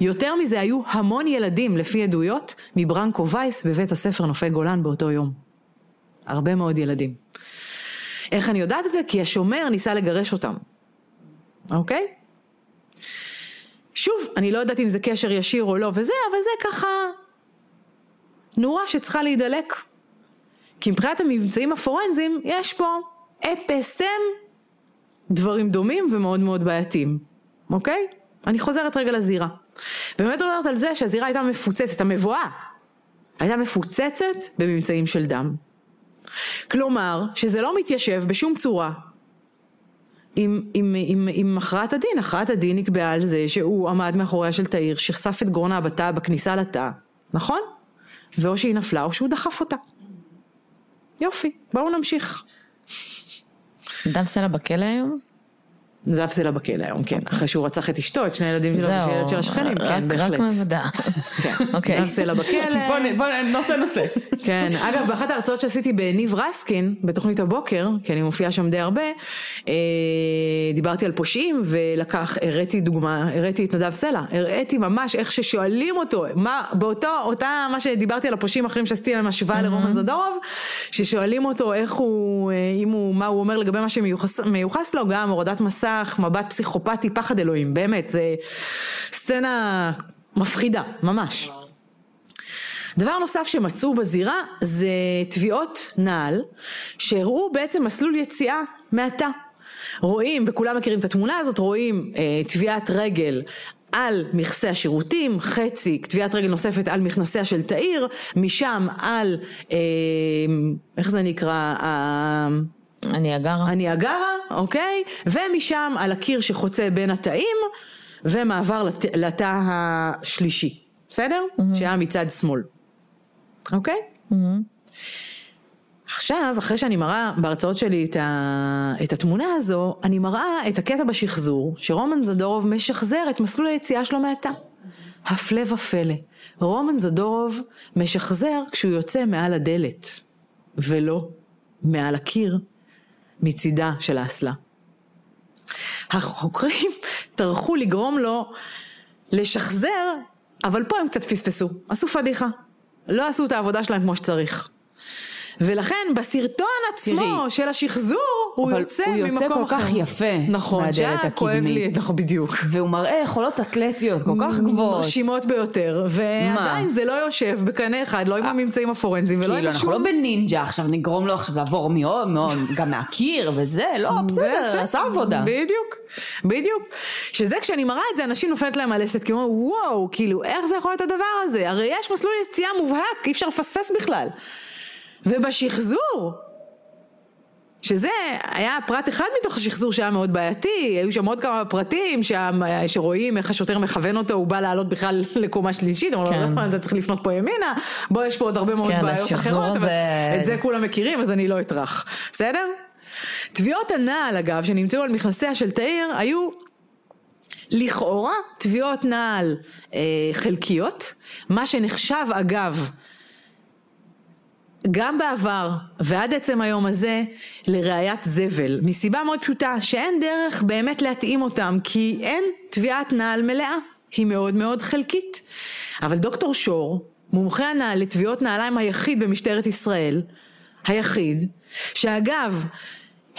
יותר מזה היו המון ילדים לפי עדויות מברנקו וייס בבית הספר נופי גולן באותו יום. הרבה מאוד ילדים. איך אני יודעת את זה? כי השומר ניסה לגרש אותם, אוקיי? שוב, אני לא יודעת אם זה קשר ישיר או לא וזה, אבל זה ככה נורה שצריכה להידלק. כי מבחינת הממצאים הפורנזיים, יש פה אפסם דברים דומים ומאוד מאוד בעייתיים, אוקיי? אני חוזרת רגע לזירה. באמת אומרת על זה שהזירה הייתה מפוצצת, המבואה הייתה מפוצצת בממצאים של דם. כלומר, שזה לא מתיישב בשום צורה עם, עם, עם, עם הכרעת הדין. הכרעת הדין נקבעה על זה שהוא עמד מאחוריה של תאיר, שחשף את גרונה בתא בכניסה לתא, נכון? ואו שהיא נפלה או שהוא דחף אותה. יופי, בואו נמשיך. נדב סלע בכלא היום? נדב סלע בכלא היום, כן. אוקיי. אחרי שהוא רצח את אשתו, את שני הילדים שלו ושילד של השכנים, כן, בהחלט. רק מוודא. כן, אוקיי. נדב סלע בכלא. בוא נושא נושא. כן, אגב, באחת ההרצאות שעשיתי בניב רסקין, בתוכנית הבוקר, כי אני מופיעה שם די הרבה, אה, דיברתי על פושעים ולקח, הראיתי דוגמה, הראיתי את נדב סלע, הראיתי ממש איך ששואלים אותו, מה, באותו, אותה, מה שדיברתי על הפושעים האחרים שעשיתי להם השוואה לרומן זדורוב, ששואלים אותו איך הוא, אה, אם הוא, מה הוא אומר לגבי מה שמיוחס לו, גם הורדת מסע לך מבט פסיכופתי, פחד אלוהים, באמת, זה סצנה מפחידה, ממש. דבר נוסף שמצאו בזירה זה טביעות נעל שהראו בעצם מסלול יציאה מהתא. רואים, וכולם מכירים את התמונה הזאת, רואים אה, טביעת רגל על מכסה השירותים, חצי, טביעת רגל נוספת על מכנסיה של תאיר, משם על, אה, איך זה נקרא? אה, הניאגרה. הניאגרה, אוקיי? ומשם על הקיר שחוצה בין התאים, ומעבר לת, לתא השלישי, בסדר? Mm-hmm. שהיה מצד שמאל, אוקיי? Mm-hmm. עכשיו, אחרי שאני מראה בהרצאות שלי את, ה... את התמונה הזו, אני מראה את הקטע בשחזור, שרומן זדורוב משחזר את מסלול היציאה שלו מהתא. הפלא ופלא, רומן זדורוב משחזר כשהוא יוצא מעל הדלת, ולא מעל הקיר מצידה של האסלה. החוקרים טרחו לגרום לו לשחזר, אבל פה הם קצת פספסו, עשו פדיחה. לא עשו את העבודה שלהם כמו שצריך. ולכן בסרטון עצמו תראי, של השחזור הוא יוצא ממקום אחר. הוא יוצא כל כך יפה נכון, מהדלת הקדמית. נכון, בדיוק. והוא מראה יכולות אתלטיות כל כך גבוהות. מרשימות ביותר, ועדיין זה לא יושב בקנה אחד, לא עם הממצאים הפורנזיים ולא כאילו, עם אנחנו לא בנינג'ה עכשיו, נגרום לו עכשיו לעבור מאוד מאוד, גם מהקיר וזה, לא, בסדר, עשה עבודה. בדיוק, בדיוק. שזה כשאני מראה את זה, אנשים נופלת להם הלסת, כי אומרים, וואו, כאילו, איך זה יכול להיות הדבר הזה? הרי יש מסלול יציאה מובהק, אי אפשר לפספס בכלל. ובשחזור, שזה היה פרט אחד מתוך השחזור שהיה מאוד בעייתי, היו שם עוד כמה פרטים שם, שרואים איך השוטר מכוון אותו, הוא בא לעלות בכלל לקומה שלישית, כן. אמרו לו, לא, אתה צריך לפנות פה ימינה, בוא יש פה עוד הרבה מאוד כן, בעיות אחרות, זה... את זה כולם מכירים אז אני לא אטרח, בסדר? תביעות הנעל אגב, שנמצאו על מכנסיה של תאיר, היו לכאורה תביעות נעל אה, חלקיות, מה שנחשב אגב גם בעבר ועד עצם היום הזה לראיית זבל, מסיבה מאוד פשוטה שאין דרך באמת להתאים אותם כי אין תביעת נעל מלאה, היא מאוד מאוד חלקית. אבל דוקטור שור, מומחה הנעל לתביעות נעליים היחיד במשטרת ישראל, היחיד, שאגב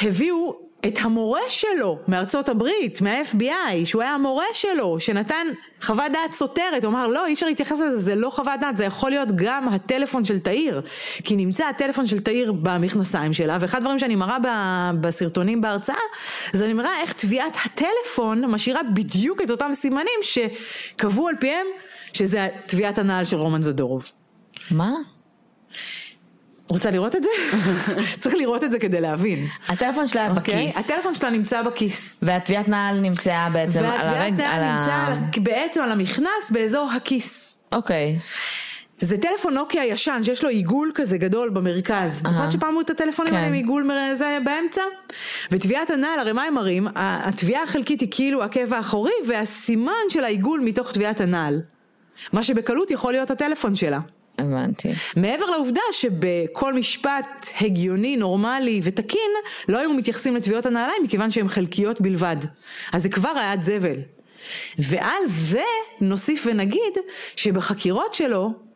הביאו את המורה שלו מארצות הברית, מה-FBI, שהוא היה המורה שלו, שנתן חוות דעת סותרת, הוא אמר לא אי אפשר להתייחס לזה, זה לא חוות דעת, זה יכול להיות גם הטלפון של תאיר, כי נמצא הטלפון של תאיר במכנסיים שלה, ואחד הדברים שאני מראה בסרטונים בהרצאה, זה אני מראה איך טביעת הטלפון משאירה בדיוק את אותם סימנים שקבעו על פיהם שזה טביעת הנעל של רומן זדורוב. מה? רוצה לראות את זה? צריך לראות את זה כדי להבין. הטלפון שלה okay. אוקיי? בכיס. הטלפון שלה נמצא בכיס. והטביעת נעל נמצאה בעצם על הרגע, והטביעת נעל נמצאה בעצם על המכנס באזור הכיס. אוקיי. זה טלפון נוקיה ישן שיש לו עיגול כזה גדול במרכז. את זוכרת שפעם את הטלפונים האלה עם עיגול זה באמצע? וטביעת הנעל, הרי מה הם מראים? הטביעה החלקית היא כאילו עקב האחורי והסימן של העיגול מתוך טביעת הנעל. מה שבקלות יכול להיות הטלפון שלה. הבנתי. מעבר לעובדה שבכל משפט הגיוני, נורמלי ותקין, לא היו מתייחסים לטביעות הנעליים מכיוון שהן חלקיות בלבד. אז זה כבר היה זבל. ועל זה נוסיף ונגיד שבחקירות שלו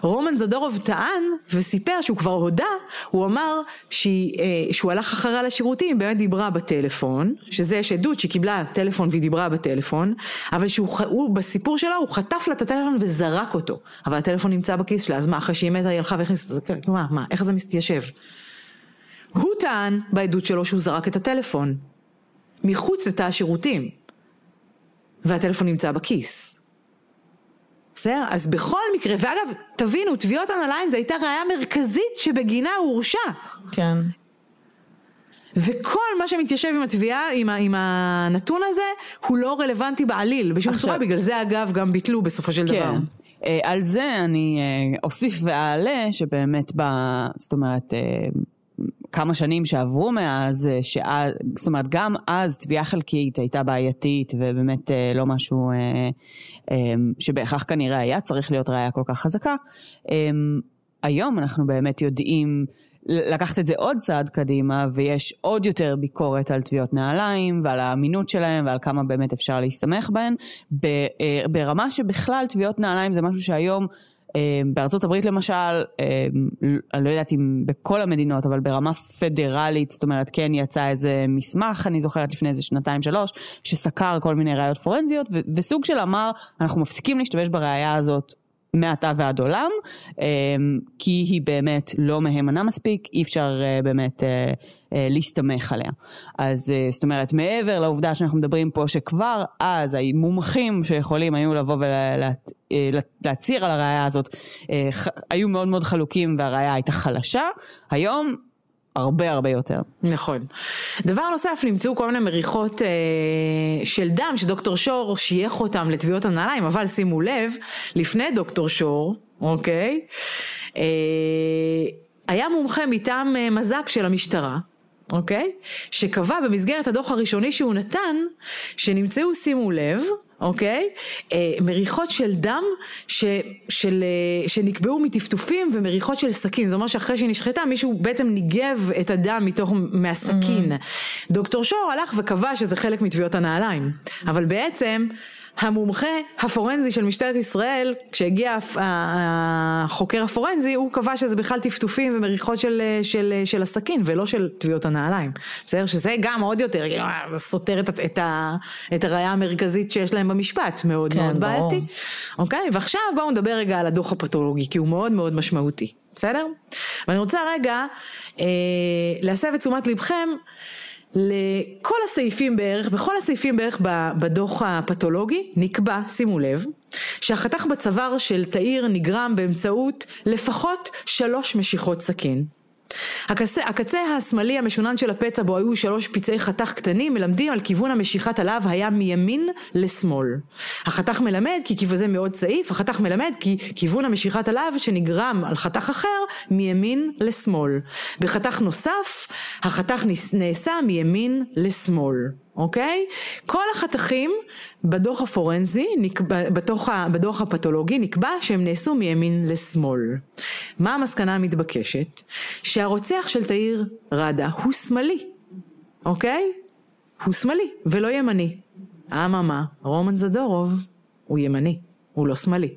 רומן זדורוב טען וסיפר שהוא כבר הודה, הוא אמר שהיא, אה, שהוא הלך אחריה לשירותים, היא באמת דיברה בטלפון, שזה יש עדות שהיא קיבלה טלפון והיא דיברה בטלפון, אבל שהוא הוא, בסיפור שלו הוא חטף לה את הטלפון וזרק אותו, אבל הטלפון נמצא בכיס שלה, אז מה, אחרי שהיא מתה היא הלכה והכניסה את זה, מה, מה, איך זה מתיישב? הוא טען בעדות שלו שהוא זרק את הטלפון, מחוץ לתא השירותים, והטלפון נמצא בכיס. בסדר? אז בכל מקרה, ואגב, תבינו, תביעות הנעליים זו הייתה ראייה מרכזית שבגינה הוא הורשע. כן. וכל מה שמתיישב עם התביעה, עם, עם הנתון הזה, הוא לא רלוונטי בעליל, בשום עכשיו, צורה, בגלל זה אגב גם ביטלו בסופו של כן. דבר. אה, על זה אני אה, אוסיף ואעלה שבאמת, ב, זאת אומרת, אה, כמה שנים שעברו מאז, אה, שאז, זאת אומרת גם אז תביעה חלקית הייתה בעייתית ובאמת אה, לא משהו אה, שבהכרח כנראה היה צריך להיות ראייה כל כך חזקה. היום אנחנו באמת יודעים לקחת את זה עוד צעד קדימה ויש עוד יותר ביקורת על תביעות נעליים ועל האמינות שלהם ועל כמה באמת אפשר להסתמך בהן ברמה שבכלל תביעות נעליים זה משהו שהיום בארצות הברית למשל, אה, אני לא יודעת אם בכל המדינות, אבל ברמה פדרלית, זאת אומרת כן יצא איזה מסמך, אני זוכרת לפני איזה שנתיים שלוש, שסקר כל מיני ראיות פורנזיות, וסוג של אמר, אנחנו מפסיקים להשתמש בראייה הזאת מעתה ועד עולם, כי היא באמת לא מהימנה מספיק, אי אפשר באמת להסתמך עליה. אז זאת אומרת, מעבר לעובדה שאנחנו מדברים פה שכבר אז המומחים שיכולים היו לבוא ולהצהיר על הראייה הזאת, היו מאוד מאוד חלוקים והראייה הייתה חלשה, היום הרבה הרבה יותר. נכון. דבר נוסף, נמצאו כל מיני מריחות אה, של דם שדוקטור שור שייך אותם לתביעות הנעליים, אבל שימו לב, לפני דוקטור שור, אוקיי, אה, היה מומחה מטעם אה, מז"פ של המשטרה. אוקיי? שקבע במסגרת הדוח הראשוני שהוא נתן, שנמצאו, שימו לב, אוקיי? אה, מריחות של דם ש, של, אה, שנקבעו מטפטופים ומריחות של סכין. זאת אומרת שאחרי שהיא נשחטה מישהו בעצם ניגב את הדם מתוך, מהסכין. Mm-hmm. דוקטור שור הלך וקבע שזה חלק מטביעות הנעליים. אבל בעצם המומחה הפורנזי של משטרת ישראל, כשהגיע החוקר הפורנזי, הוא קבע שזה בכלל טפטופים ומריחות של, של, של הסכין ולא של טביעות הנעליים. בסדר? שזה גם עוד יותר כאילו, סותר את, את, את הראייה המרכזית שיש להם במשפט, מאוד כן, מאוד ברור. בעייתי. אוקיי? ועכשיו בואו נדבר רגע על הדוח הפתולוגי, כי הוא מאוד מאוד משמעותי. בסדר? ואני רוצה רגע אה, להסב את תשומת לבכם לכל הסעיפים בערך, בכל הסעיפים בערך בדוח הפתולוגי נקבע, שימו לב, שהחתך בצוואר של תאיר נגרם באמצעות לפחות שלוש משיכות סכין. הקצה, הקצה השמאלי המשונן של הפצע בו היו שלוש פצעי חתך קטנים מלמדים על כיוון המשיכת עליו היה מימין לשמאל. החתך מלמד כי כיוון זה מאוד סעיף, החתך מלמד כי כיוון המשיכת עליו שנגרם על חתך אחר מימין לשמאל. בחתך נוסף החתך נעשה מימין לשמאל. אוקיי? כל החתכים בדוח הפורנזי, נקבע, בתוך, בדוח הפתולוגי, נקבע שהם נעשו מימין לשמאל. מה המסקנה המתבקשת? שהרוצח של תאיר ראדה הוא שמאלי, אוקיי? הוא שמאלי ולא ימני. אממה, רומן זדורוב הוא ימני, הוא לא שמאלי.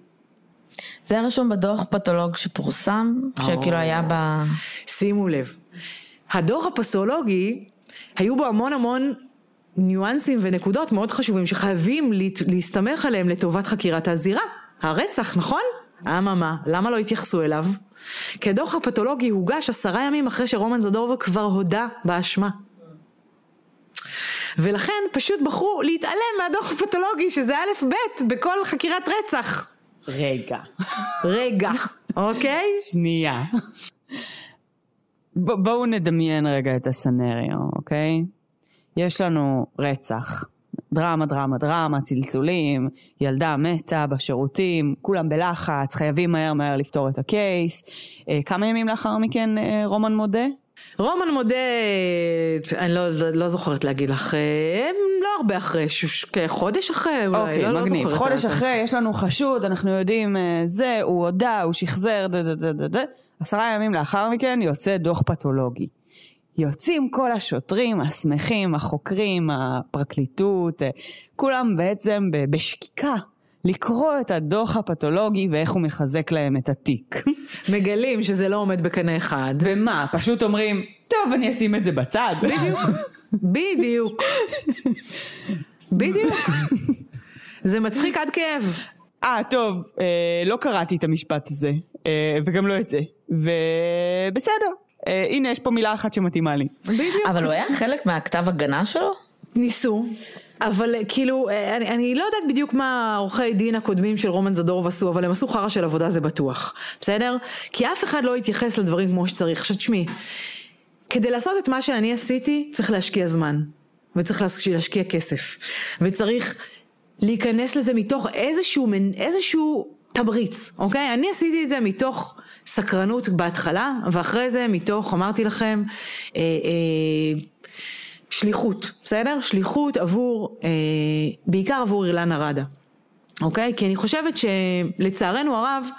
זה היה רשום בדוח פתולוג שפורסם, שכאילו היה ב... שימו לב, הדוח הפתולוגי, היו בו המון המון ניואנסים ונקודות מאוד חשובים שחייבים להסתמך עליהם לטובת חקירת הזירה. הרצח, נכון? אממה, למה לא התייחסו אליו? כי הדוח הפתולוגי הוגש עשרה ימים אחרי שרומן זדורוב כבר הודה באשמה. ולכן פשוט בחרו להתעלם מהדוח הפתולוגי שזה א' ב' בכל חקירת רצח. רגע. רגע, אוקיי? שנייה. בואו נדמיין רגע את הסנריו, אוקיי? יש לנו רצח, דרמה, דרמה, דרמה, צלצולים, ילדה מתה בשירותים, כולם בלחץ, חייבים מהר מהר לפתור את הקייס. אה, כמה ימים לאחר מכן אה, רומן מודה? רומן מודה, אני לא, לא, לא זוכרת להגיד לך, אה, לא הרבה אחרי, ש... חודש אחרי אולי, אוקיי, לא, מגניב. לא זוכרת. חודש אחרי, יש לנו חשוד, אנחנו יודעים, זה, הוא הודה, הוא שחזר, דה דה דה דה דה. עשרה ימים לאחר מכן יוצא דוח פתולוגי. יוצאים כל השוטרים השמחים, החוקרים, הפרקליטות, כולם בעצם בשקיקה לקרוא את הדוח הפתולוגי ואיך הוא מחזק להם את התיק. מגלים שזה לא עומד בקנה אחד. ומה, פשוט אומרים, טוב, אני אשים את זה בצד. בדיוק, בדיוק. בדיוק. זה מצחיק עד כאב. אה, טוב, אה, לא קראתי את המשפט הזה, אה, וגם לא את זה, ובסדר. אה, הנה יש פה מילה אחת שמתאימה לי. בדיוק. אבל הוא היה חלק מהכתב הגנה שלו? ניסו. אבל אה, כאילו, אה, אני, אני לא יודעת בדיוק מה עורכי דין הקודמים של רומן זדורוב עשו, אבל הם עשו חרא של עבודה זה בטוח, בסדר? כי אף אחד לא התייחס לדברים כמו שצריך. עכשיו תשמעי, כדי לעשות את מה שאני עשיתי, צריך להשקיע זמן, וצריך להשקיע כסף, וצריך להיכנס לזה מתוך איזשהו, איזשהו תמריץ, אוקיי? אני עשיתי את זה מתוך סקרנות בהתחלה, ואחרי זה מתוך, אמרתי לכם, אה, אה, שליחות, בסדר? שליחות עבור, אה, בעיקר עבור אילנה ראדה, אוקיי? כי אני חושבת שלצערנו הרב,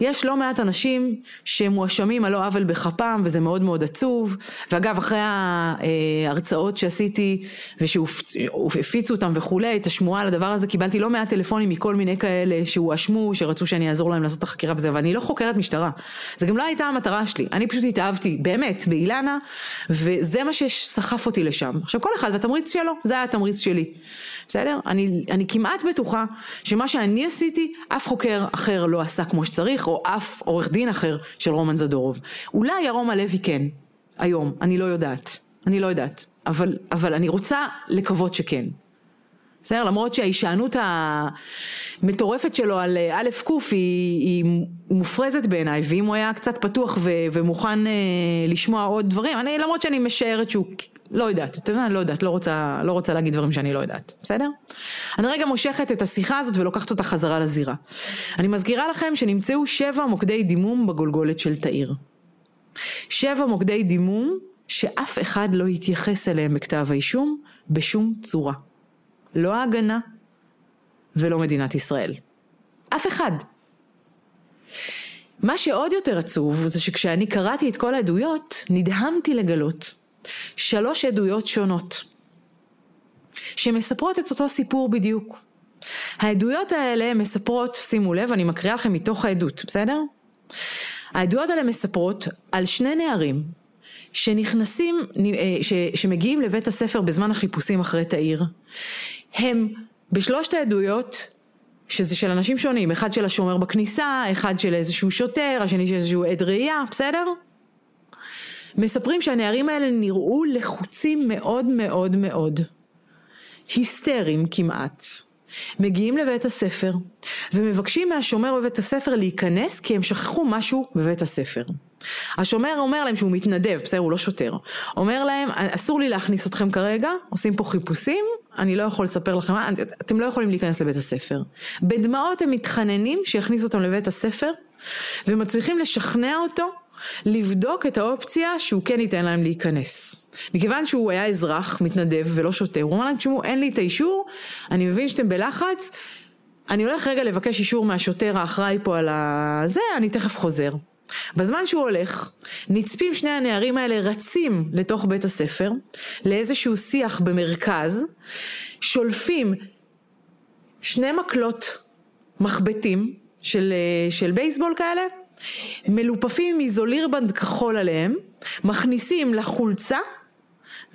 יש לא מעט אנשים שמואשמים על לא עוול בכפם וזה מאוד מאוד עצוב. ואגב אחרי ההרצאות שעשיתי ושהפיצו אותם וכולי את השמועה על הדבר הזה קיבלתי לא מעט טלפונים מכל מיני כאלה שהואשמו שרצו שאני אעזור להם לעשות את החקירה וזה ואני לא חוקרת משטרה. זה גם לא הייתה המטרה שלי. אני פשוט התאהבתי באמת באילנה וזה מה שסחף אותי לשם. עכשיו כל אחד והתמריץ שלו זה היה התמריץ שלי. בסדר? אני, אני כמעט בטוחה שמה שאני עשיתי אף חוקר אחר לא עשה כמו שצריך או אף עורך דין אחר של רומן זדורוב. אולי ירום הלוי כן, היום, אני לא יודעת, אני לא יודעת, אבל, אבל אני רוצה לקוות שכן. בסדר? למרות שההישענות המטורפת שלו על אה, א' ק' היא, היא מופרזת בעיניי, ואם הוא היה קצת פתוח ו, ומוכן אה, לשמוע עוד דברים, אני, למרות שאני משערת שהוא, לא יודעת, אתה יודע, לא יודעת, לא רוצה, לא רוצה להגיד דברים שאני לא יודעת, בסדר? אני רגע מושכת את השיחה הזאת ולוקחת אותה חזרה לזירה. אני מזכירה לכם שנמצאו שבע מוקדי דימום בגולגולת של תאיר. שבע מוקדי דימום שאף אחד לא התייחס אליהם בכתב האישום בשום צורה. לא ההגנה ולא מדינת ישראל. אף אחד. מה שעוד יותר עצוב זה שכשאני קראתי את כל העדויות, נדהמתי לגלות שלוש עדויות שונות, שמספרות את אותו סיפור בדיוק. העדויות האלה מספרות, שימו לב, אני מקריאה לכם מתוך העדות, בסדר? העדויות האלה מספרות על שני נערים שנכנסים, ש, שמגיעים לבית הספר בזמן החיפושים אחרי תאיר. הם בשלושת העדויות, שזה של אנשים שונים, אחד של השומר בכניסה, אחד של איזשהו שוטר, השני של איזשהו עד ראייה, בסדר? מספרים שהנערים האלה נראו לחוצים מאוד מאוד מאוד. היסטריים כמעט. מגיעים לבית הספר ומבקשים מהשומר בבית הספר להיכנס כי הם שכחו משהו בבית הספר. השומר אומר להם שהוא מתנדב, בסדר, הוא לא שוטר. אומר להם, אסור לי להכניס אתכם כרגע, עושים פה חיפושים, אני לא יכול לספר לכם, אתם לא יכולים להיכנס לבית הספר. בדמעות הם מתחננים שיכניסו אותם לבית הספר, ומצליחים לשכנע אותו לבדוק את האופציה שהוא כן ייתן להם להיכנס. מכיוון שהוא היה אזרח, מתנדב ולא שוטר, הוא אמר להם, תשמעו, אין לי את האישור, אני מבין שאתם בלחץ, אני הולך רגע לבקש אישור מהשוטר האחראי פה על הזה, אני תכף חוזר. בזמן שהוא הולך, נצפים שני הנערים האלה רצים לתוך בית הספר, לאיזשהו שיח במרכז, שולפים שני מקלות מחבטים של, של בייסבול כאלה, מלופפים עם איזולירבנד כחול עליהם, מכניסים לחולצה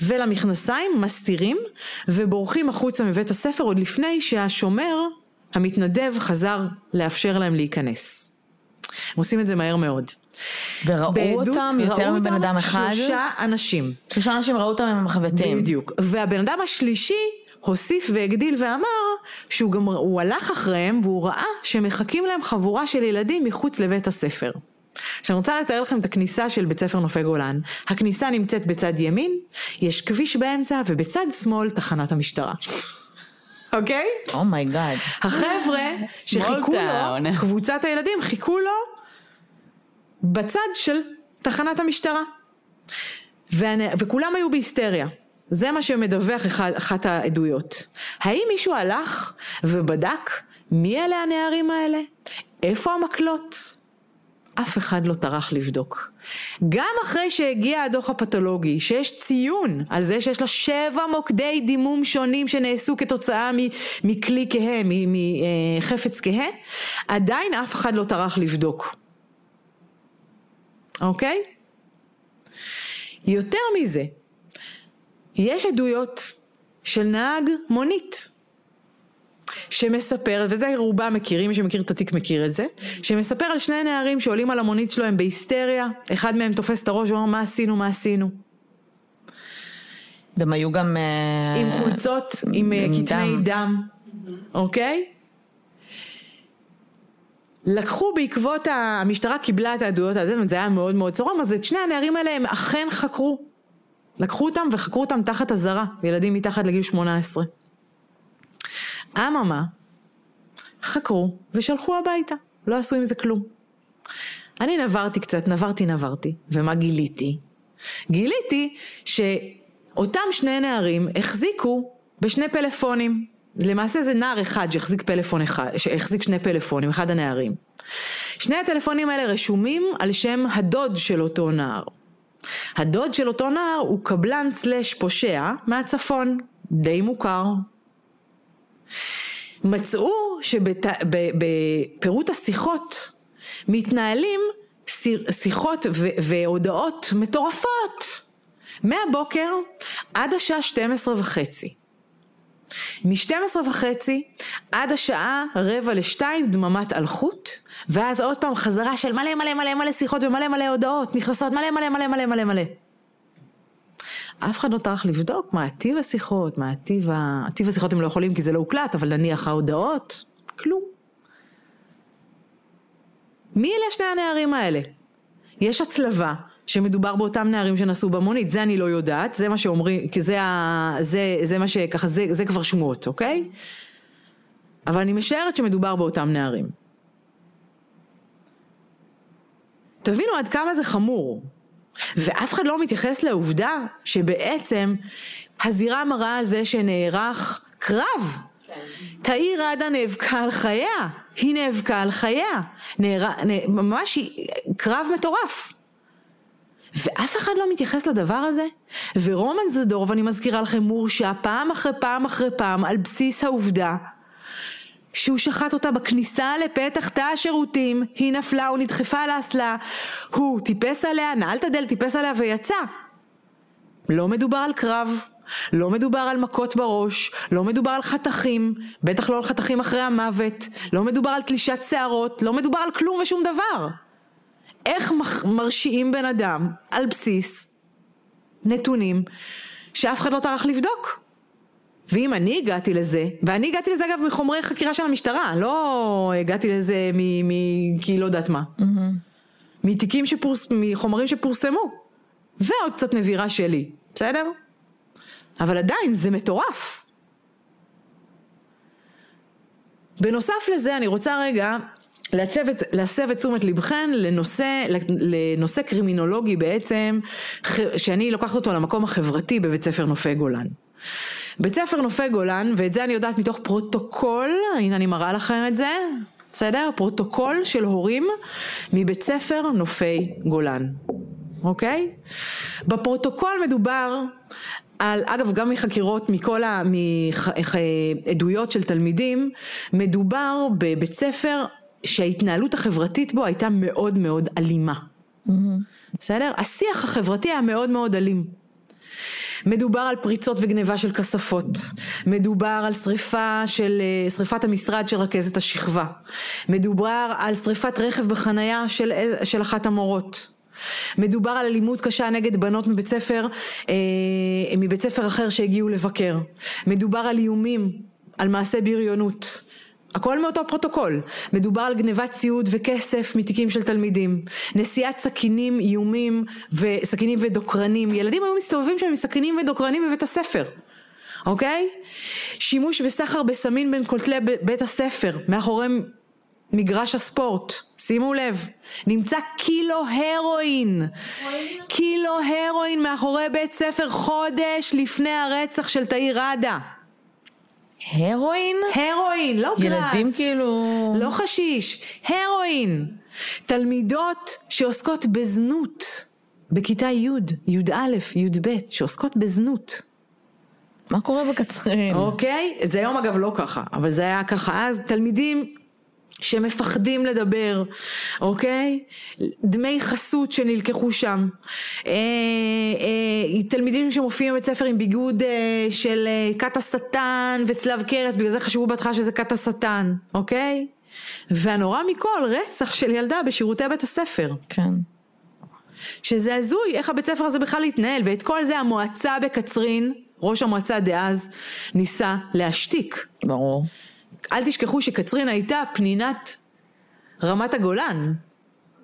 ולמכנסיים, מסתירים, ובורחים החוצה מבית הספר עוד לפני שהשומר, המתנדב, חזר לאפשר להם להיכנס. הם עושים את זה מהר מאוד. וראו בעדות, אותם יותר ראו מבן אדם אחד? שלושה אנשים. שלושה אנשים ראו אותם עם המחבטים. בדיוק. והבן אדם השלישי הוסיף והגדיל ואמר שהוא גם, הוא הלך אחריהם והוא ראה שמחכים להם חבורה של ילדים מחוץ לבית הספר. עכשיו אני רוצה לתאר לכם את הכניסה של בית ספר נופי גולן. הכניסה נמצאת בצד ימין, יש כביש באמצע ובצד שמאל תחנת המשטרה. אוקיי? oh my god. Oh החבר'ה שחיכו לו, קבוצת הילדים חיכו לו בצד של תחנת המשטרה. ואני, וכולם היו בהיסטריה. זה מה שמדווח אחד, אחת העדויות. האם מישהו הלך ובדק מי אלה הנערים האלה? איפה המקלות? אף אחד לא טרח לבדוק. גם אחרי שהגיע הדוח הפתולוגי, שיש ציון על זה שיש לה שבע מוקדי דימום שונים שנעשו כתוצאה מכלי כהה, מחפץ כהה, עדיין אף אחד לא טרח לבדוק. אוקיי? יותר מזה, יש עדויות של נהג מונית שמספר, וזה רובם מכירים, מי שמכיר את התיק מכיר את זה, שמספר על שני נערים שעולים על המונית שלו, הם בהיסטריה, אחד מהם תופס את הראש ואומר מה עשינו, מה עשינו. והם היו גם... אה, עם חולצות, עם אה, כתמי דם. דם, אוקיי? לקחו בעקבות, המשטרה קיבלה את העדויות הזה, וזה היה מאוד מאוד צורם, אז את שני הנערים האלה הם אכן חקרו. לקחו אותם וחקרו אותם תחת אזהרה, ילדים מתחת לגיל 18. אממה, חקרו ושלחו הביתה, לא עשו עם זה כלום. אני נברתי קצת, נברתי נברתי, ומה גיליתי? גיליתי שאותם שני נערים החזיקו בשני פלאפונים. למעשה זה נער אחד שהחזיק פלאפון אחד, שהחזיק שני פלאפונים, אחד הנערים. שני הטלפונים האלה רשומים על שם הדוד של אותו נער. הדוד של אותו נער הוא קבלן סלאש פושע מהצפון, די מוכר. מצאו שבפירוט השיחות מתנהלים שיחות והודעות מטורפות מהבוקר עד השעה 12 וחצי. מ-12 וחצי עד השעה רבע לשתיים דממת אלחוט, ואז עוד פעם חזרה של מלא מלא מלא מלא שיחות ומלא מלא הודעות, נכנסות מלא מלא מלא מלא מלא מלא. אף אחד לא טרח לבדוק מה טיב השיחות, מה טיב ה... טיב השיחות הם לא יכולים כי זה לא הוקלט, אבל נניח ההודעות, כלום. מי אלה שני הנערים האלה? יש הצלבה שמדובר באותם נערים שנסעו במונית, זה אני לא יודעת, זה מה שאומרים, כי זה, ה, זה, זה מה שככה, זה, זה כבר שמועות, אוקיי? אבל אני משערת שמדובר באותם נערים. תבינו עד כמה זה חמור. ואף אחד לא מתייחס לעובדה שבעצם הזירה מראה על זה שנערך קרב. כן. תאיר עדה נאבקה על חייה, היא נאבקה על חייה, נער... ממש קרב מטורף. ואף אחד לא מתייחס לדבר הזה. ורומן זדור, ואני מזכירה לכם, מורשע פעם אחרי פעם אחרי פעם על בסיס העובדה שהוא שחט אותה בכניסה לפתח תא השירותים, היא נפלה, הוא נדחפה לאסלה, הוא טיפס עליה, נעל את הדלת, טיפס עליה ויצא. לא מדובר על קרב, לא מדובר על מכות בראש, לא מדובר על חתכים, בטח לא על חתכים אחרי המוות, לא מדובר על תלישת שערות, לא מדובר על כלום ושום דבר. איך מרשיעים בן אדם על בסיס נתונים שאף אחד לא טרח לבדוק? ואם אני הגעתי לזה, ואני הגעתי לזה אגב מחומרי חקירה של המשטרה, לא הגעתי לזה מ... מ כי לא יודעת מה. Mm-hmm. מתיקים שפורס... מחומרים שפורסמו. ועוד קצת נבירה שלי, בסדר? אבל עדיין זה מטורף. בנוסף לזה אני רוצה רגע להסב את תשומת לבכן לנושא, לנושא קרימינולוגי בעצם, שאני לוקחת אותו למקום החברתי בבית ספר נופי גולן. בית ספר נופי גולן, ואת זה אני יודעת מתוך פרוטוקול, הנה אני מראה לכם את זה, בסדר? פרוטוקול של הורים מבית ספר נופי גולן, אוקיי? בפרוטוקול מדובר על, אגב גם מחקירות, מכל העדויות של תלמידים, מדובר בבית ספר שההתנהלות החברתית בו הייתה מאוד מאוד אלימה. בסדר? השיח החברתי היה מאוד מאוד אלים. מדובר על פריצות וגניבה של כספות, מדובר על שריפה של, אה, שריפת המשרד של רכזת השכבה, מדובר על שריפת רכב בחנייה של, אה, של אחת המורות, מדובר על אלימות קשה נגד בנות מבית ספר, אה, מבית ספר אחר שהגיעו לבקר, מדובר על איומים, על מעשי בריונות, הכל מאותו פרוטוקול. מדובר על גנבת ציוד וכסף מתיקים של תלמידים. נשיאת סכינים, איומים, וסכינים ודוקרנים. ילדים היו מסתובבים שם עם סכינים ודוקרנים בבית הספר. אוקיי? שימוש וסחר בסמין בין כותלי בית הספר, מאחורי מגרש הספורט. שימו לב, נמצא קילו הרואין. קילו הרואין מאחורי בית ספר חודש לפני הרצח של תאיר ראדה. הרואין? הרואין, לא גראס. ילדים כאילו... לא חשיש, הרואין. תלמידות שעוסקות בזנות בכיתה י', י"א, י"ב, שעוסקות בזנות. מה קורה בקצרין? אוקיי, זה היום אגב לא ככה, אבל זה היה ככה אז. תלמידים שמפחדים לדבר, אוקיי? דמי חסות שנלקחו שם. אה, אה, תלמידים שמופיעים בבית ספר עם ביגוד אה, של אה, כת השטן וצלב קרס, בגלל זה חשבו בהתחלה שזה כת השטן, אוקיי? והנורא מכל, רצח של ילדה בשירותי בית הספר. כן. שזה הזוי, איך הבית ספר הזה בכלל התנהל, ואת כל זה המועצה בקצרין, ראש המועצה דאז, ניסה להשתיק. ברור. אל תשכחו שקצרין הייתה פנינת רמת הגולן,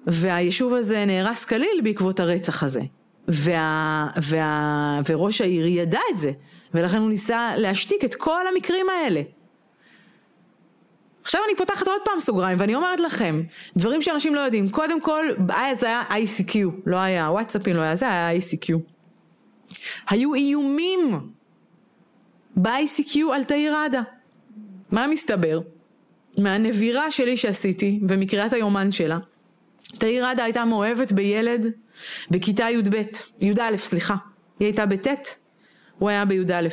והיישוב הזה נהרס כליל בעקבות הרצח הזה. וה, וה, וראש העיר ידע את זה, ולכן הוא ניסה להשתיק את כל המקרים האלה. עכשיו אני פותחת עוד פעם סוגריים ואני אומרת לכם, דברים שאנשים לא יודעים, קודם כל, זה היה ICQ, לא היה וואטסאפים, לא היה זה, היה ICQ. היו איומים ב-ICQ על תאיר ראדה. מה מסתבר? מהנבירה שלי שעשיתי, ומקריאת היומן שלה, תאיר עדה הייתה מאוהבת בילד בכיתה י"ב, י"א סליחה, היא הייתה בט', הוא היה בי"א.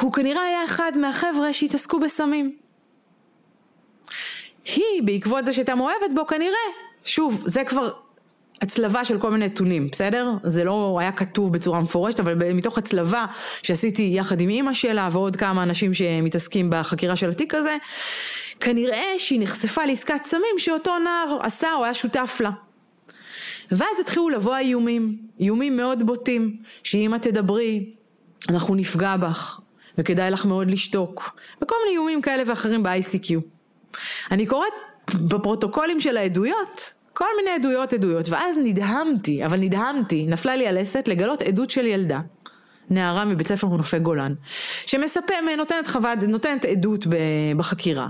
הוא כנראה היה אחד מהחבר'ה שהתעסקו בסמים. היא, בעקבות זה שהייתה מאוהבת בו, כנראה, שוב, זה כבר הצלבה של כל מיני נתונים, בסדר? זה לא היה כתוב בצורה מפורשת, אבל מתוך הצלבה שעשיתי יחד עם אימא שלה ועוד כמה אנשים שמתעסקים בחקירה של התיק הזה, כנראה שהיא נחשפה לעסקת סמים שאותו נער עשה או היה שותף לה. ואז התחילו לבוא האיומים, איומים מאוד בוטים, שאם את תדברי, אנחנו נפגע בך, וכדאי לך מאוד לשתוק, וכל מיני איומים כאלה ואחרים ב-ICQ. אני קוראת בפרוטוקולים של העדויות, כל מיני עדויות עדויות, ואז נדהמתי, אבל נדהמתי, נפלה לי הלסת לגלות עדות של ילדה. נערה מבית ספר מנופי גולן, שמספר, נותנת חוות, נותנת עדות בחקירה,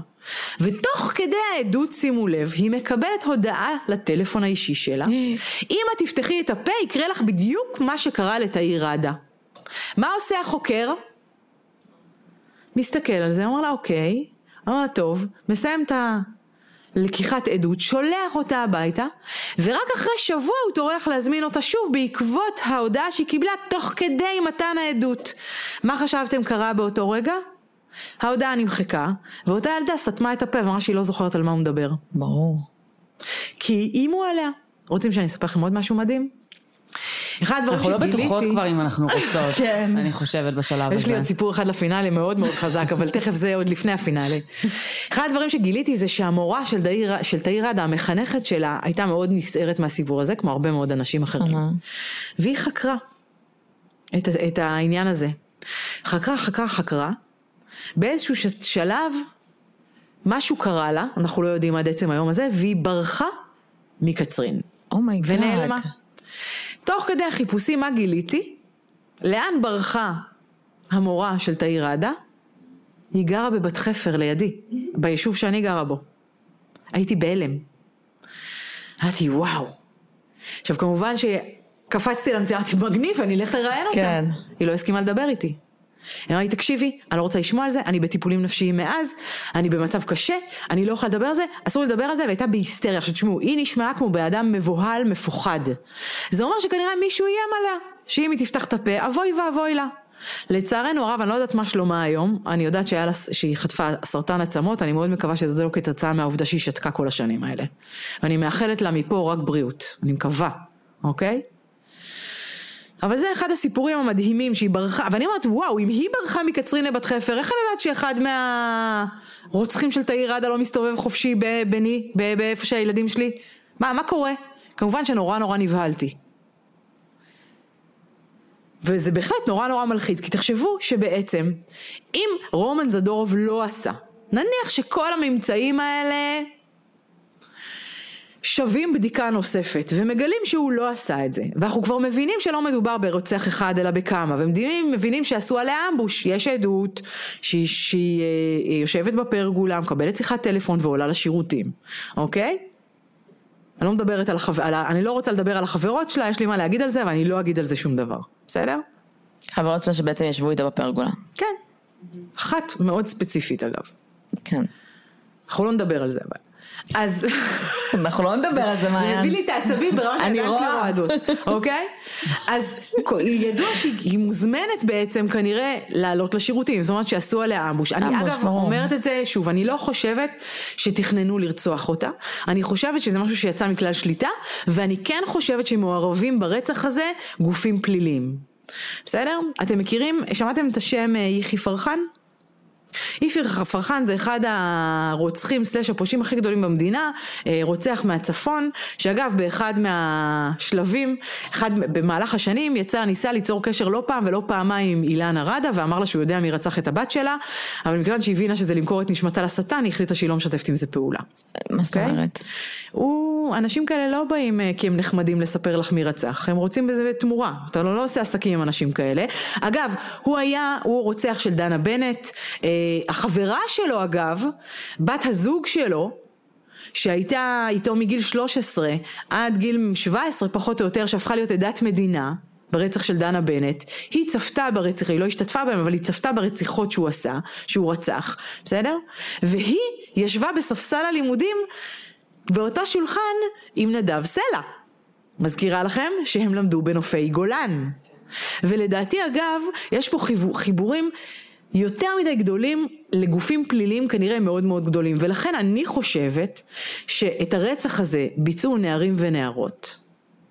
ותוך כדי העדות, שימו לב, היא מקבלת הודעה לטלפון האישי שלה, אם את תפתחי את הפה יקרה לך בדיוק מה שקרה לתאיר ראדה. מה עושה החוקר? מסתכל על זה, אומר לה אוקיי, אומר לה טוב, מסיים את ה... לקיחת עדות, שולח אותה הביתה, ורק אחרי שבוע הוא טורח להזמין אותה שוב בעקבות ההודעה שהיא קיבלה תוך כדי מתן העדות. מה חשבתם קרה באותו רגע? ההודעה נמחקה, ואותה ילדה סתמה את הפה ואמרה שהיא לא זוכרת על מה הוא מדבר. ברור. כי איימו עליה. רוצים שאני אספר לכם עוד משהו מדהים? אחד הדברים אנחנו לא שגיליתי... בטוחות כבר אם אנחנו רוצות, כן. אני חושבת בשלב יש לי הזה. עוד סיפור אחד לפינאלי מאוד מאוד חזק, אבל תכף זה עוד לפני הפינאלי. אחד הדברים שגיליתי זה שהמורה של תאיר- של תאיר ראדה, המחנכת שלה, הייתה מאוד נסערת מהסיפור הזה, כמו הרבה מאוד אנשים אחרים. והיא חקרה את, את העניין הזה. חקרה, חקרה, חקרה. באיזשהו ש- שלב, משהו קרה לה, אנחנו לא יודעים עד עצם היום הזה, והיא ברחה מקצרין. oh my god. ונעלמה. תוך כדי החיפושים, מה גיליתי? לאן ברחה המורה של תאיר ראדה? היא גרה בבת חפר לידי, ביישוב שאני גרה בו. הייתי בהלם. אמרתי, וואו. עכשיו, כמובן שקפצתי למציאה, אמרתי, מגניב, אני אלך לראיין אותה. כן. היא לא הסכימה לדבר איתי. היא אמרה לי, תקשיבי, אני לא רוצה לשמוע על זה, אני בטיפולים נפשיים מאז, אני במצב קשה, אני לא יכולה לדבר על זה, אסור לדבר על זה, והייתה בהיסטריה. עכשיו תשמעו, היא נשמעה כמו בן אדם מבוהל, מפוחד. זה אומר שכנראה מישהו איים עליה, שאם היא תפתח את הפה, אבוי ואבוי לה. לצערנו הרב, אני לא יודעת מה שלומה היום, אני יודעת לה, שהיא חטפה סרטן עצמות, אני מאוד מקווה שזה לא כתוצאה מהעובדה שהיא שתקה כל השנים האלה. ואני מאחלת לה מפה רק בריאות, אני מקווה, אוקיי? אבל זה אחד הסיפורים המדהימים שהיא ברחה, ואני אומרת וואו אם היא ברחה מקצרין לבת חפר, איך אני יודעת שאחד מהרוצחים של תאיר ראדה לא מסתובב חופשי ב- ביני, ב- באיפה שהילדים שלי? מה, מה קורה? כמובן שנורא נורא נבהלתי. וזה בהחלט נורא נורא מלחיץ, כי תחשבו שבעצם אם רומן זדורוב לא עשה, נניח שכל הממצאים האלה שווים בדיקה נוספת ומגלים שהוא לא עשה את זה ואנחנו כבר מבינים שלא מדובר ברוצח אחד אלא בכמה ומבינים מבינים שעשו עליה אמבוש יש עדות שהיא, שהיא אה, יושבת בפרגולה מקבלת שיחת טלפון ועולה לשירותים אוקיי? אני לא מדברת על החבר... על ה... אני לא רוצה לדבר על החברות שלה יש לי מה להגיד על זה אבל אני לא אגיד על זה שום דבר בסדר? חברות שלה שבעצם ישבו איתה בפרגולה. כן אחת מאוד ספציפית אגב כן. אנחנו לא נדבר על זה אבל אז אנחנו לא נדבר על זה, זה מעיין. מביא לי את העצבים ברמה שהידיים שלי. רועדות, אוקיי? אז ידוע שהיא מוזמנת בעצם כנראה לעלות לשירותים, זאת אומרת שעשו עליה אמבוש. אני אגב. אומרת את זה שוב, אני לא חושבת שתכננו לרצוח אותה, אני חושבת שזה משהו שיצא מכלל שליטה, ואני כן חושבת שמעורבים ברצח הזה גופים פליליים. בסדר? אתם מכירים, שמעתם את השם אה, יחי פרחן? איפיר פרחן זה אחד הרוצחים סלאש הפושעים הכי גדולים במדינה, אה, רוצח מהצפון, שאגב באחד מהשלבים, אחד במהלך השנים יצא, ניסה ליצור קשר לא פעם ולא פעמיים עם אילנה ראדה ואמר לה שהוא יודע מי רצח את הבת שלה, אבל מכיוון שהיא הבינה שזה למכור את נשמתה לשטן, היא החליטה שהיא לא משתפת עם זה פעולה. מה זאת אוקיי? אומרת? הוא, אנשים כאלה לא באים אה, כי הם נחמדים לספר לך מי רצח, הם רוצים בזה תמורה, אתה לא, לא עושה עסקים עם אנשים כאלה. אגב, הוא היה, הוא רוצח של דנה בנט, אה, החברה שלו אגב, בת הזוג שלו, שהייתה איתו מגיל 13 עד גיל 17 פחות או יותר, שהפכה להיות עדת מדינה, ברצח של דנה בנט, היא צפתה ברצח, היא לא השתתפה בהם, אבל היא צפתה ברציחות שהוא עשה, שהוא רצח, בסדר? והיא ישבה בספסל הלימודים באותו שולחן עם נדב סלע. מזכירה לכם שהם למדו בנופי גולן. ולדעתי אגב, יש פה חיבור, חיבורים יותר מדי גדולים לגופים פליליים כנראה מאוד מאוד גדולים, ולכן אני חושבת שאת הרצח הזה ביצעו נערים ונערות,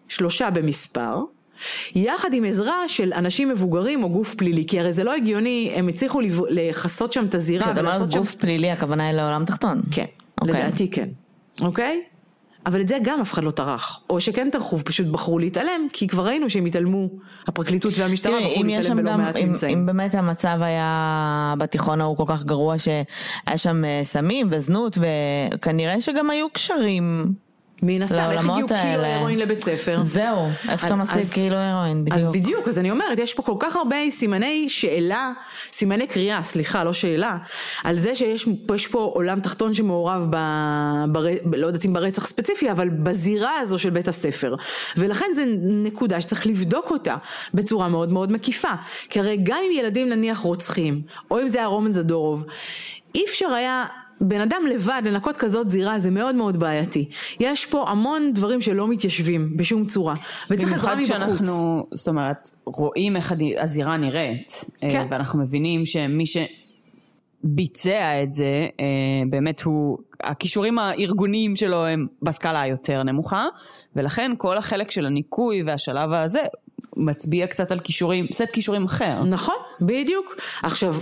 שלושה במספר, יחד עם עזרה של אנשים מבוגרים או גוף פלילי, כי הרי זה לא הגיוני, הם הצליחו לכסות שם את הזירה. כשאתה אומר גוף שם... פלילי הכוונה היא לעולם תחתון. כן, okay. אוקיי. לדעתי כן, אוקיי? Okay? אבל את זה גם אף אחד לא טרח, או שכן טרחו ופשוט בחרו להתעלם, כי כבר ראינו שהם התעלמו, הפרקליטות והמשטרה בחרו להתעלם בלא מעט נמצאים. אם באמת המצב היה בתיכון ההוא כל כך גרוע שהיה שם אה, סמים וזנות, וכנראה שגם היו קשרים. מן הסתם, איך הגיעו קילו הרואין לבית ספר? זהו, איפה אתה משיג קילו הרואין, בדיוק. אז בדיוק, אז אני אומרת, יש פה כל כך הרבה סימני שאלה, סימני קריאה, סליחה, לא שאלה, על זה שיש פה עולם תחתון שמעורב, ב, ב, לא יודעת אם ברצח ספציפי, אבל בזירה הזו של בית הספר. ולכן זו נקודה שצריך לבדוק אותה בצורה מאוד מאוד מקיפה. כי הרי גם אם ילדים נניח רוצחים, או אם זה היה רומן זדורוב, אי אפשר היה בן אדם לבד לנקות כזאת זירה זה מאוד מאוד בעייתי. יש פה המון דברים שלא מתיישבים בשום צורה, וצריך עזרה מבחוץ. במיוחד כשאנחנו, זאת אומרת, רואים איך הזירה נראית, אה, כן. ואנחנו מבינים שמי שביצע את זה, אה, באמת הוא, הכישורים הארגוניים שלו הם בסקאלה היותר נמוכה, ולכן כל החלק של הניקוי והשלב הזה מצביע קצת על כישורים, סט כישורים אחר. נכון, בדיוק. עכשיו,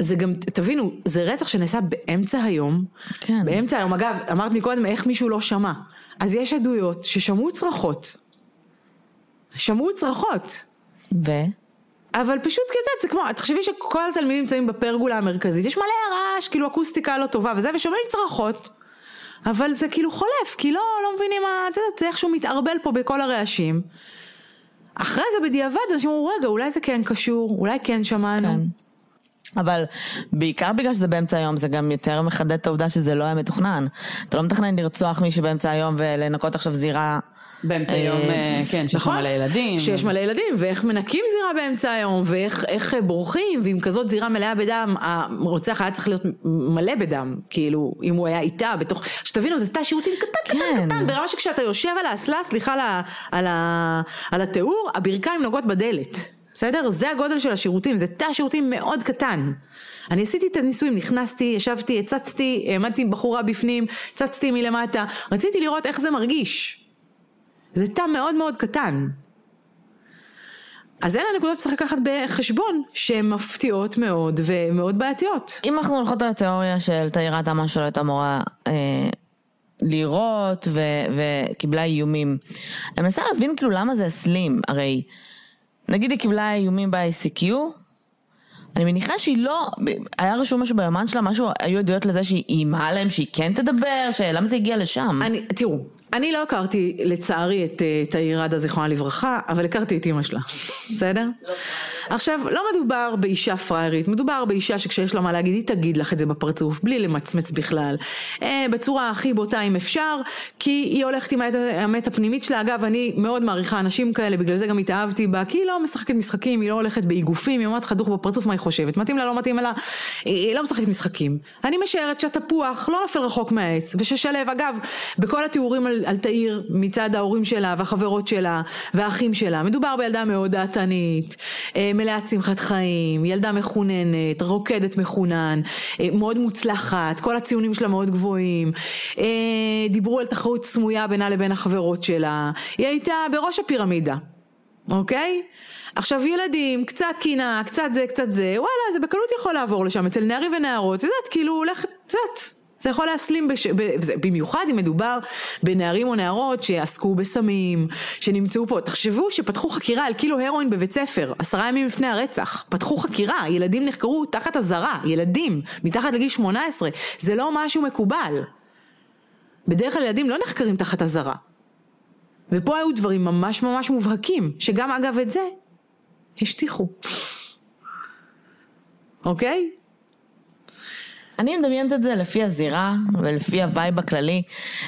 זה גם, תבינו, זה רצח שנעשה באמצע היום. כן. באמצע היום. אגב, אמרת מקודם איך מישהו לא שמע. אז יש עדויות ששמעו צרחות. שמעו צרחות. ו? אבל פשוט כזה, זה כמו, תחשבי שכל התלמידים נמצאים בפרגולה המרכזית, יש מלא רעש, כאילו אקוסטיקה לא טובה וזה, ושומעים צרחות. אבל זה כאילו חולף, כי לא, לא מבינים מה, את יודעת, זה איכשהו מתערבל פה בכל הרעשים. אחרי זה בדיעבד אנשים אמרו, רגע, אולי זה כן קשור, אולי כן שמענו. כן. אבל בעיקר בגלל שזה באמצע היום זה גם יותר מחדד את העובדה שזה לא היה מתוכנן. אתה לא מתכנן לרצוח מישהו באמצע היום ולנקות עכשיו זירה. באמצע היום, אה, אה, כן, שיש נכון, מלא ילדים. שיש מלא ילדים, ואיך מנקים זירה באמצע היום, ואיך בורחים, ועם כזאת זירה מלאה בדם, הרוצח היה צריך להיות מלא בדם, כאילו, אם הוא היה איתה בתוך, שתבינו, זה תא שירותים קטן קטן כן. קטן, ברמה שכשאתה יושב על האסלה, סליחה על, על, על התיאור, הברכיים נוגעות בדלת. בסדר? זה הגודל של השירותים, זה תא שירותים מאוד קטן. אני עשיתי את הניסויים, נכנסתי, ישבתי, הצצתי, העמדתי בחורה בפנים, הצצתי מלמטה, רציתי לראות איך זה מרגיש. זה תא מאוד מאוד קטן. אז אלה הנקודות שצריך לקחת בחשבון, שהן מפתיעות מאוד ומאוד בעייתיות. אם אנחנו הולכות על התיאוריה של תאירת אמה שלו הייתה אמורה אה, לירות וקיבלה איומים, אני מנסה להבין כאילו למה זה אסלים, הרי נגיד היא קיבלה איומים ב-ICQ, אני מניחה שהיא לא, היה רשום משהו ביומן שלה, משהו, היו עדויות לזה שהיא איימה עליהם, שהיא כן תדבר, שלמה זה הגיע לשם? אני, תראו, אני לא הכרתי לצערי את תאיר עדה זיכרונה לברכה, אבל הכרתי את אימא שלה, בסדר? עכשיו, לא מדובר באישה פריירית, מדובר באישה שכשיש לה מה להגיד, היא תגיד לך את זה בפרצוף, בלי למצמץ בכלל, אה, בצורה הכי בוטה אם אפשר, כי היא הולכת עם האמת הפנימית שלה. אגב, אני מאוד מעריכה אנשים כאלה, בגלל זה גם התאהבתי בה, כי היא לא משחקת משחקים, היא לא הולכת באיגופים, היא אומרת לך דוך בפרצוף מה היא חושבת, מתאים לה, לא מתאים לה, היא לא משחקת משחקים. אני משערת שהתפוח לא נופל רחוק מהעץ, וששלו, אגב, בכל התיאורים על, על תאיר מצד ההורים שלה והחברות שלה והאחים שלה, מדובר בילדה מאוד דעתנית, אה, מלאת שמחת חיים, ילדה מחוננת, רוקדת מחונן, אה, מאוד מוצלחת, כל הציונים שלה מאוד גבוהים, אה, דיברו על תחרות סמויה בינה לבין החברות שלה, היא הייתה בראש הפירמידה, אוקיי? עכשיו ילדים, קצת קינה, קצת זה, קצת זה, וואלה, זה בקלות יכול לעבור לשם, אצל נערים ונערות, את יודעת, כאילו, את יודעת. זה יכול להסלים, בש... במיוחד אם מדובר בנערים או נערות שעסקו בסמים, שנמצאו פה, תחשבו שפתחו חקירה על קילו הרואין בבית ספר, עשרה ימים לפני הרצח, פתחו חקירה, ילדים נחקרו תחת אזהרה, ילדים, מתחת לגיל 18, זה לא משהו מקובל. בדרך כלל ילדים לא נחקרים תחת אזהרה. ופה היו דברים ממש ממש מובהקים, שגם אגב את זה השתיקו. אוקיי? אני מדמיינת את זה לפי הזירה ולפי ה vibe הכללי.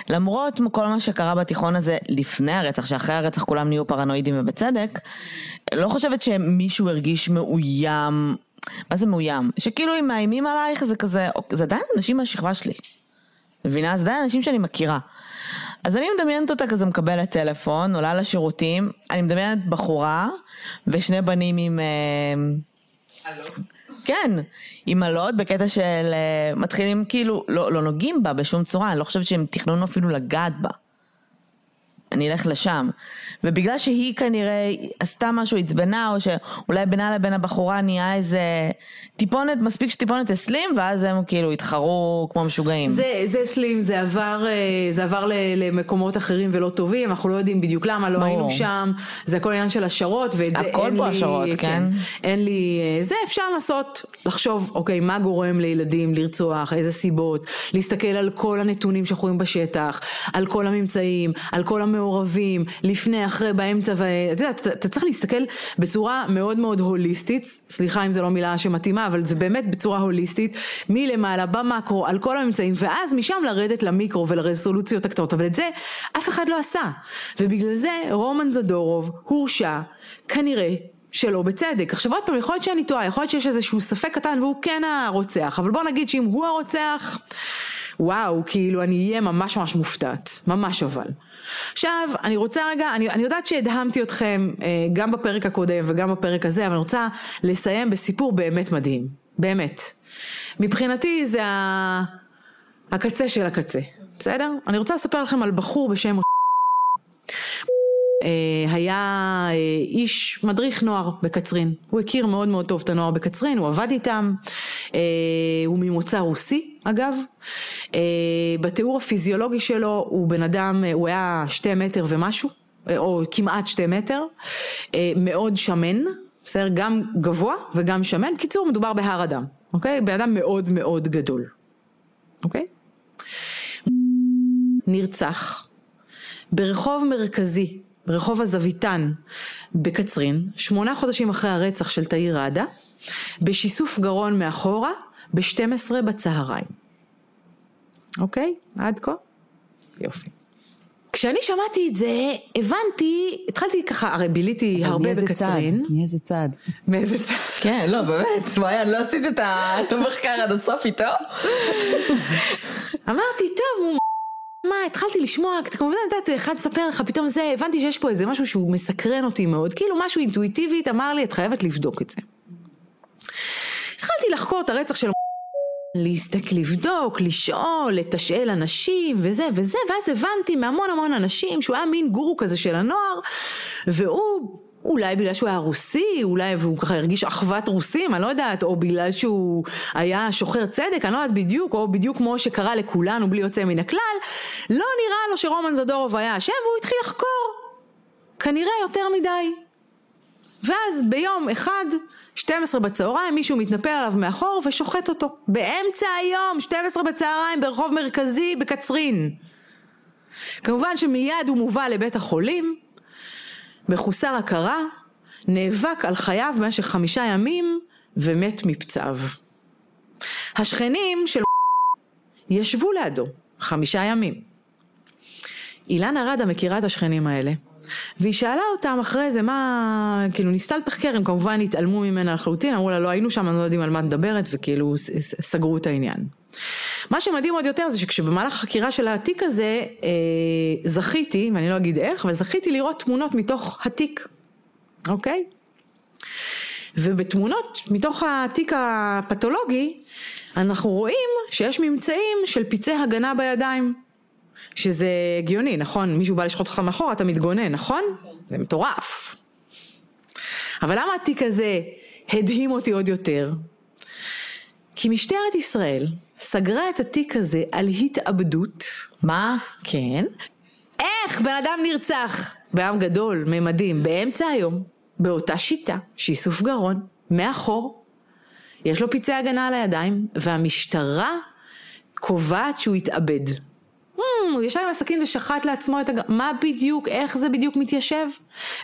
למרות כל מה שקרה בתיכון הזה לפני הרצח, שאחרי הרצח כולם נהיו פרנואידים ובצדק, לא חושבת שמישהו הרגיש מאוים. מה זה מאוים? שכאילו אם מאיימים עלייך זה כזה, זה עדיין אנשים מהשכבה שלי. מבינה? זה עדיין אנשים שאני מכירה. אז אני מדמיינת אותה כזה מקבלת טלפון, עולה לשירותים, אני מדמיינת בחורה ושני בנים עם... אה, כן, אלות בקטע של אה, מתחילים כאילו, לא, לא נוגעים בה בשום צורה, אני לא חושבת שהם תכננו אפילו לגעת בה. אני אלך לשם. ובגלל שהיא כנראה עשתה משהו, עצבנה, או שאולי בינה לבין הבחורה נהיה איזה טיפונת, מספיק שטיפונת הסלים, ואז הם כאילו התחרו כמו משוגעים. זה, זה סלים, זה עבר, אה, זה עבר למקומות אחרים ולא טובים, אנחנו לא יודעים בדיוק למה, לא היינו שם, זה הכל עניין של השערות, ואת זה אין לי... הכל פה השערות, כן. כן. אין לי... אה, זה אפשר לנסות, לחשוב, אוקיי, מה גורם לילדים לרצוח, איזה סיבות, להסתכל על כל הנתונים שאנחנו רואים בשטח, על כל הממצאים, על כל המעורבים, לפני, אחרי, באמצע, ואת יודעת, אתה, אתה צריך להסתכל בצורה מאוד מאוד הוליסטית, סליחה אם זו לא מילה שמתאימה, אבל זה באמת בצורה הוליסטית, מלמעלה, במקרו, על כל הממצאים, ואז משם לרדת למיקרו ולרזולוציות הקטנות, אבל את זה אף אחד לא עשה. ובגלל זה רומן זדורוב הורשע, כנראה, שלא בצדק. עכשיו עוד פעם, יכול להיות שאני טועה, יכול להיות שיש איזשהו ספק קטן והוא כן הרוצח, אבל בוא נגיד שאם הוא הרוצח, וואו, כאילו אני אהיה ממש ממש מופתעת, ממש אבל. עכשיו, אני רוצה רגע, אני, אני יודעת שהדהמתי אתכם אה, גם בפרק הקודם וגם בפרק הזה, אבל אני רוצה לסיים בסיפור באמת מדהים, באמת. מבחינתי זה ה... הקצה של הקצה, בסדר? אני רוצה לספר לכם על בחור בשם היה אה, איש מדריך נוער בקצרין, הוא הכיר מאוד מאוד טוב את הנוער בקצרין, הוא עבד איתם, אה, הוא ממוצא רוסי אגב, בתיאור הפיזיולוגי שלו הוא בן אדם, הוא היה שתי מטר ומשהו, או כמעט שתי מטר, מאוד שמן, בסדר? גם גבוה וגם שמן, קיצור מדובר בהר אדם, אוקיי? בן אדם מאוד מאוד גדול, אוקיי? נרצח ברחוב מרכזי ברחוב הזוויתן בקצרין, שמונה חודשים אחרי הרצח של תאיר ראדה, בשיסוף גרון מאחורה, ב-12 בצהריים. אוקיי? עד כה? יופי. כשאני שמעתי את זה, הבנתי, התחלתי ככה, הרי ביליתי הרבה בקצרין. מאיזה צד? מאיזה צד? כן, לא, באמת, מעיין, לא עשית את המחקר עד הסוף איתו? אמרתי, טוב, הוא מה, התחלתי לשמוע, כמובן, את יודעת, אחד מספר לך, פתאום זה, הבנתי שיש פה איזה משהו שהוא מסקרן אותי מאוד, כאילו משהו אינטואיטיבית אמר לי, את חייבת לבדוק את זה. התחלתי לחקור את הרצח של להסתכל, לבדוק, לשאול, לתשאל אנשים וזה וזה, ואז הבנתי מהמון המון אנשים שהוא היה מין גורו כזה של הנוער, והוא אולי בגלל שהוא היה רוסי, אולי והוא ככה הרגיש אחוות רוסים, אני לא יודעת, או בגלל שהוא היה שוחר צדק, אני לא יודעת בדיוק, או בדיוק כמו שקרה לכולנו בלי יוצא מן הכלל, לא נראה לו שרומן זדורוב היה אשם והוא התחיל לחקור. כנראה יותר מדי. ואז ביום אחד, 12 בצהריים, מישהו מתנפל עליו מאחור ושוחט אותו. באמצע היום, 12 בצהריים, ברחוב מרכזי בקצרין. כמובן שמיד הוא מובא לבית החולים, מחוסר הכרה, נאבק על חייו במשך חמישה ימים ומת מפצעיו. השכנים של ישבו לידו חמישה ימים. אילנה רדה מכירה את השכנים האלה, והיא שאלה אותם אחרי זה מה, כאילו ניסתה לתחקר, הם כמובן התעלמו ממנה לחלוטין, אמרו לה לא היינו שם, לא יודעים על מה את מדברת, וכאילו סגרו את העניין. מה שמדהים עוד יותר זה שכשבמהלך החקירה של התיק הזה אה, זכיתי, ואני לא אגיד איך, אבל זכיתי לראות תמונות מתוך התיק, אוקיי? ובתמונות מתוך התיק הפתולוגי אנחנו רואים שיש ממצאים של פצעי הגנה בידיים. שזה הגיוני, נכון? מישהו בא לשחוט אותך מאחורה, אתה מתגונן, נכון? זה מטורף. אבל למה התיק הזה הדהים אותי עוד יותר? כי משטרת ישראל סגרה את התיק הזה על התאבדות. מה? כן. איך בן אדם נרצח בעם גדול, ממדים, באמצע היום, באותה שיטה, שאיסוף גרון, מאחור, יש לו פצעי הגנה על הידיים, והמשטרה קובעת שהוא התאבד. Hmm, הוא ישב עם הסכין ושחט לעצמו את הג... מה בדיוק, איך זה בדיוק מתיישב?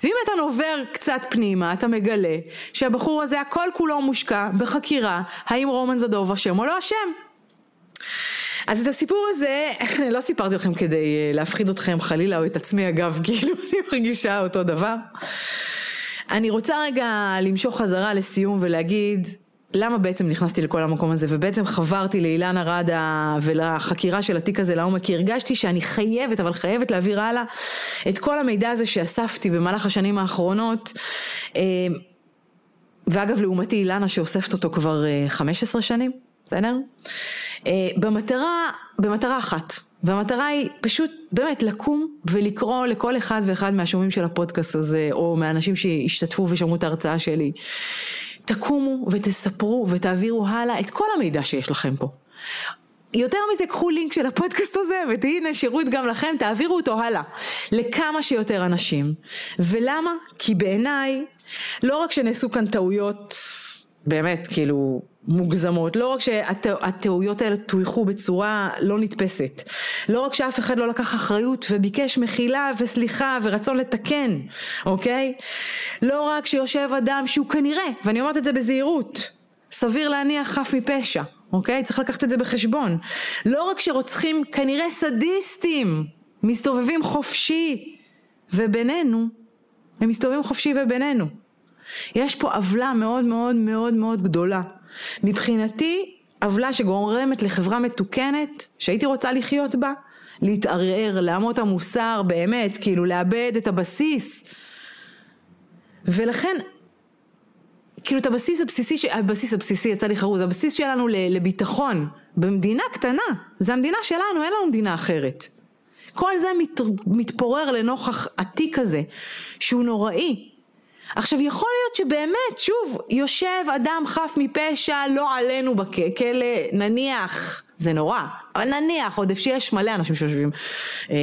ואם אתה עובר קצת פנימה, אתה מגלה שהבחור הזה הכל כולו מושקע בחקירה האם רומן זדוב אשם או לא אשם. אז את הסיפור הזה לא סיפרתי לכם כדי אה, להפחיד אתכם חלילה או את עצמי אגב, כאילו אני מרגישה אותו דבר. אני רוצה רגע למשוך חזרה לסיום ולהגיד למה בעצם נכנסתי לכל המקום הזה? ובעצם חברתי לאילנה רדה ולחקירה של התיק הזה לעומק כי הרגשתי שאני חייבת אבל חייבת להעביר הלאה את כל המידע הזה שאספתי במהלך השנים האחרונות. אה, ואגב לעומתי אילנה שאוספת אותו כבר 15 אה, שנים בסדר? אה, במטרה, במטרה אחת, והמטרה היא פשוט באמת לקום ולקרוא לכל אחד ואחד מהשומעים של הפודקאסט הזה, או מהאנשים שהשתתפו ושמעו את ההרצאה שלי. תקומו ותספרו ותעבירו הלאה את כל המידע שיש לכם פה. יותר מזה, קחו לינק של הפודקאסט הזה, והנה שירות גם לכם, תעבירו אותו הלאה, לכמה שיותר אנשים. ולמה? כי בעיניי, לא רק שנעשו כאן טעויות, באמת, כאילו, מוגזמות, לא רק שהטעויות האלה טויחו בצורה לא נתפסת, לא רק שאף אחד לא לקח אחריות וביקש מחילה וסליחה ורצון לתקן, אוקיי? לא רק שיושב אדם שהוא כנראה, ואני אומרת את זה בזהירות, סביר להניח חף מפשע, אוקיי? צריך לקחת את זה בחשבון. לא רק שרוצחים כנראה סדיסטים מסתובבים חופשי, ובינינו, הם מסתובבים חופשי ובינינו. יש פה עוולה מאוד מאוד מאוד מאוד גדולה. מבחינתי, עוולה שגורמת לחברה מתוקנת, שהייתי רוצה לחיות בה, להתערער, לאמות המוסר, באמת, כאילו לאבד את הבסיס. ולכן, כאילו את הבסיס הבסיסי, הבסיס הבסיסי, יצא לי חרוז, הבסיס שלנו לביטחון במדינה קטנה, זה המדינה שלנו, אין לנו מדינה אחרת. כל זה מת, מתפורר לנוכח התיק הזה, שהוא נוראי, עכשיו יכול להיות שבאמת, שוב, יושב אדם חף מפשע, לא עלינו בכלא, נניח, זה נורא, אבל נניח, עוד שיש מלא אנשים שיושבים אה,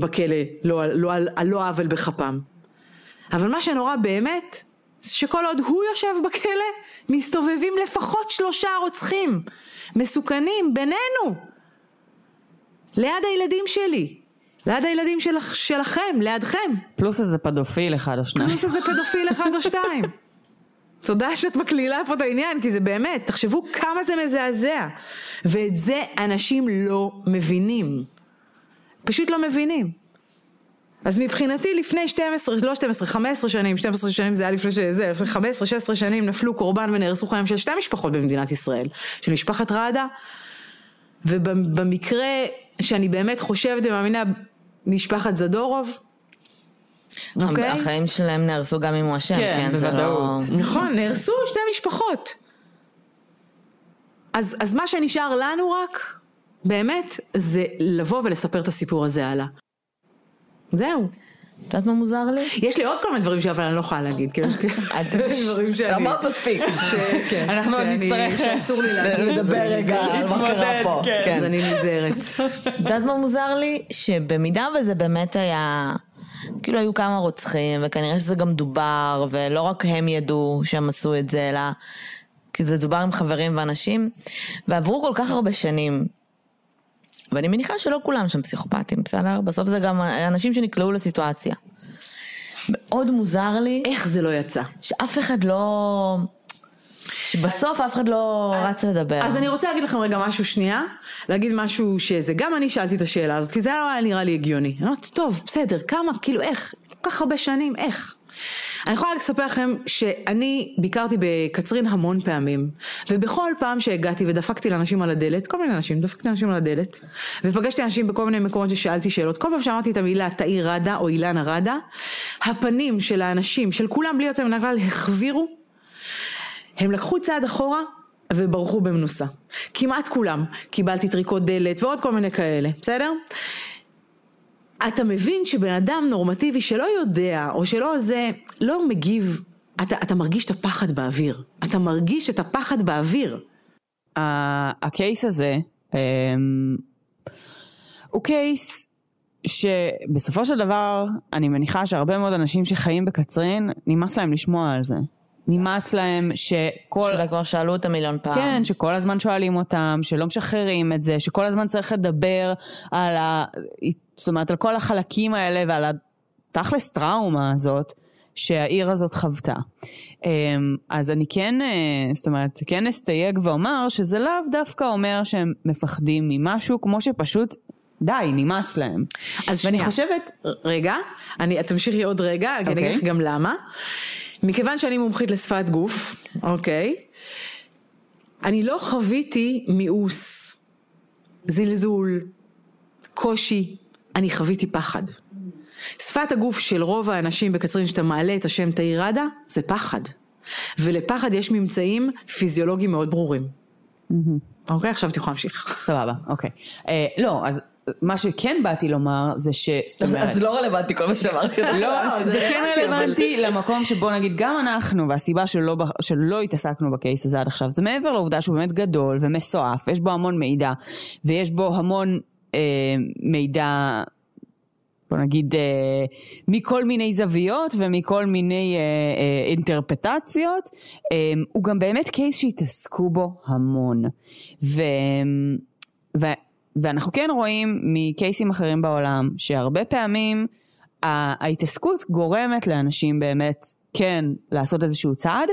בכלא, לא, לא על לא עוול בכפם. אבל מה שנורא באמת, שכל עוד הוא יושב בכלא, מסתובבים לפחות שלושה רוצחים מסוכנים בינינו, ליד הילדים שלי. ליד הילדים של, שלכם, לידכם. פלוס איזה פדופיל אחד או שניים. פלוס איזה פדופיל אחד או שתיים. תודה שאת מקלילה פה את העניין, כי זה באמת, תחשבו כמה זה מזעזע. ואת זה אנשים לא מבינים. פשוט לא מבינים. אז מבחינתי לפני 12, לא 12, 15 שנים, 12 שנים זה היה לפני שזה, לפני 15, 16 שנים נפלו קורבן ונהרסו חיים של שתי משפחות במדינת ישראל. של משפחת רעדה, ובמקרה שאני באמת חושבת ומאמינה משפחת זדורוב. אוקיי? החיים שלהם נהרסו גם אם הוא אשם, כן, כן זה לא... נכון, נהרסו שתי משפחות. אז, אז מה שנשאר לנו רק, באמת, זה לבוא ולספר את הסיפור הזה הלאה. זהו. את יודעת מה מוזר לי? יש לי עוד כל מיני דברים שאבל אני לא יכולה להגיד, כי יש דברים שאני... אמרת מספיק. כן, אנחנו עוד נצטרך... שאסור לי לדבר רגע על מה קרה פה. כן. אז אני נזהרת. את יודעת מה מוזר לי? שבמידה וזה באמת היה... כאילו היו כמה רוצחים, וכנראה שזה גם דובר, ולא רק הם ידעו שהם עשו את זה, אלא... כי זה דובר עם חברים ואנשים, ועברו כל כך הרבה שנים. ואני מניחה שלא כולם שם פסיכופטים, בסדר? בסוף זה גם אנשים שנקלעו לסיטואציה. מאוד מוזר לי. איך זה לא יצא? שאף אחד לא... שבסוף אף אחד לא רץ לדבר. אז אני רוצה להגיד לכם רגע משהו שנייה, להגיד משהו שזה, גם אני שאלתי את השאלה הזאת, כי זה לא היה נראה לי הגיוני. אני אומרת, טוב, בסדר, כמה, כאילו איך, כל כך הרבה שנים, איך? אני יכולה לספר לכם שאני ביקרתי בקצרין המון פעמים, ובכל פעם שהגעתי ודפקתי לאנשים על הדלת, כל מיני אנשים, דפקתי לאנשים על הדלת, ופגשתי אנשים בכל מיני מקומות ששאלתי שאלות, כל פעם שאמרתי את המילה תאיר ראדה או אילנה ראדה, הפנים של האנשים, של כולם בלי יוצא מן הכלל, החווירו, הם לקחו צעד אחורה וברחו במנוסה. כמעט כולם. קיבלתי טריקות דלת ועוד כל מיני כאלה, בסדר? אתה מבין שבן אדם נורמטיבי שלא יודע, או שלא זה, לא מגיב, אתה, אתה מרגיש את הפחד באוויר. אתה מרגיש את הפחד באוויר. הקייס הזה, אמ, הוא קייס שבסופו של דבר, אני מניחה שהרבה מאוד אנשים שחיים בקצרין, נמאס להם לשמוע על זה. נמאס להם שכל... שאולי כבר שאלו אותם מיליון פעם. כן, שכל הזמן שואלים אותם, שלא משחררים את זה, שכל הזמן צריך לדבר על ה... זאת אומרת, על כל החלקים האלה ועל התכלס טראומה הזאת, שהעיר הזאת חוותה. אמ, אז אני כן, אה, זאת אומרת, כן אסתייג ואומר שזה לאו דווקא אומר שהם מפחדים ממשהו, כמו שפשוט די, נמאס להם. אז ואני שנייה. חושבת, רגע, אני, תמשיכי עוד רגע, כי אני אוקיי. אגיד לך גם למה. מכיוון שאני מומחית לשפת גוף, אוקיי? אני לא חוויתי מיאוס, זלזול, קושי, אני חוויתי פחד. שפת הגוף של רוב האנשים בקצרין, שאתה מעלה את השם תאיר ראדה, זה פחד. ולפחד יש ממצאים פיזיולוגיים מאוד ברורים. אוקיי, עכשיו את יכולה להמשיך. סבבה, אוקיי. אה, לא, אז מה שכן באתי לומר זה ש... זאת אומרת, אז לא רלוונטי כל מה שאמרתי עד עכשיו. לא, זה כן רלוונטי למקום שבו נגיד גם אנחנו, והסיבה שלא, שלא התעסקנו בקייס הזה עד עכשיו, זה מעבר לעובדה שהוא באמת גדול ומסועף, יש בו המון מידע, ויש בו המון מידע, בוא נגיד, אה, מכל מיני זוויות ומכל מיני אה, אה, אינטרפטציות, אה, הוא גם באמת קייס שהתעסקו בו המון. ו... ו... ואנחנו כן רואים מקייסים אחרים בעולם, שהרבה פעמים ההתעסקות גורמת לאנשים באמת כן לעשות איזשהו צעד,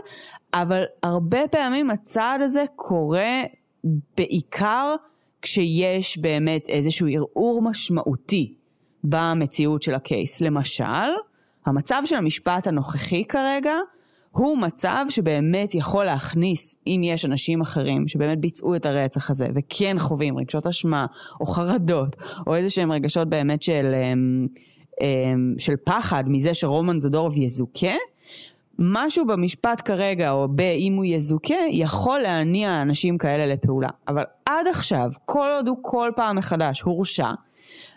אבל הרבה פעמים הצעד הזה קורה בעיקר כשיש באמת איזשהו ערעור משמעותי במציאות של הקייס. למשל, המצב של המשפט הנוכחי כרגע הוא מצב שבאמת יכול להכניס, אם יש אנשים אחרים שבאמת ביצעו את הרצח הזה וכן חווים רגשות אשמה או חרדות או איזה שהם רגשות באמת של, אמ, אמ, של פחד מזה שרומן זדורוב יזוכה, משהו במשפט כרגע, או באם הוא יזוכה, יכול להניע אנשים כאלה לפעולה. אבל עד עכשיו, כל עוד הוא כל פעם מחדש הורשע,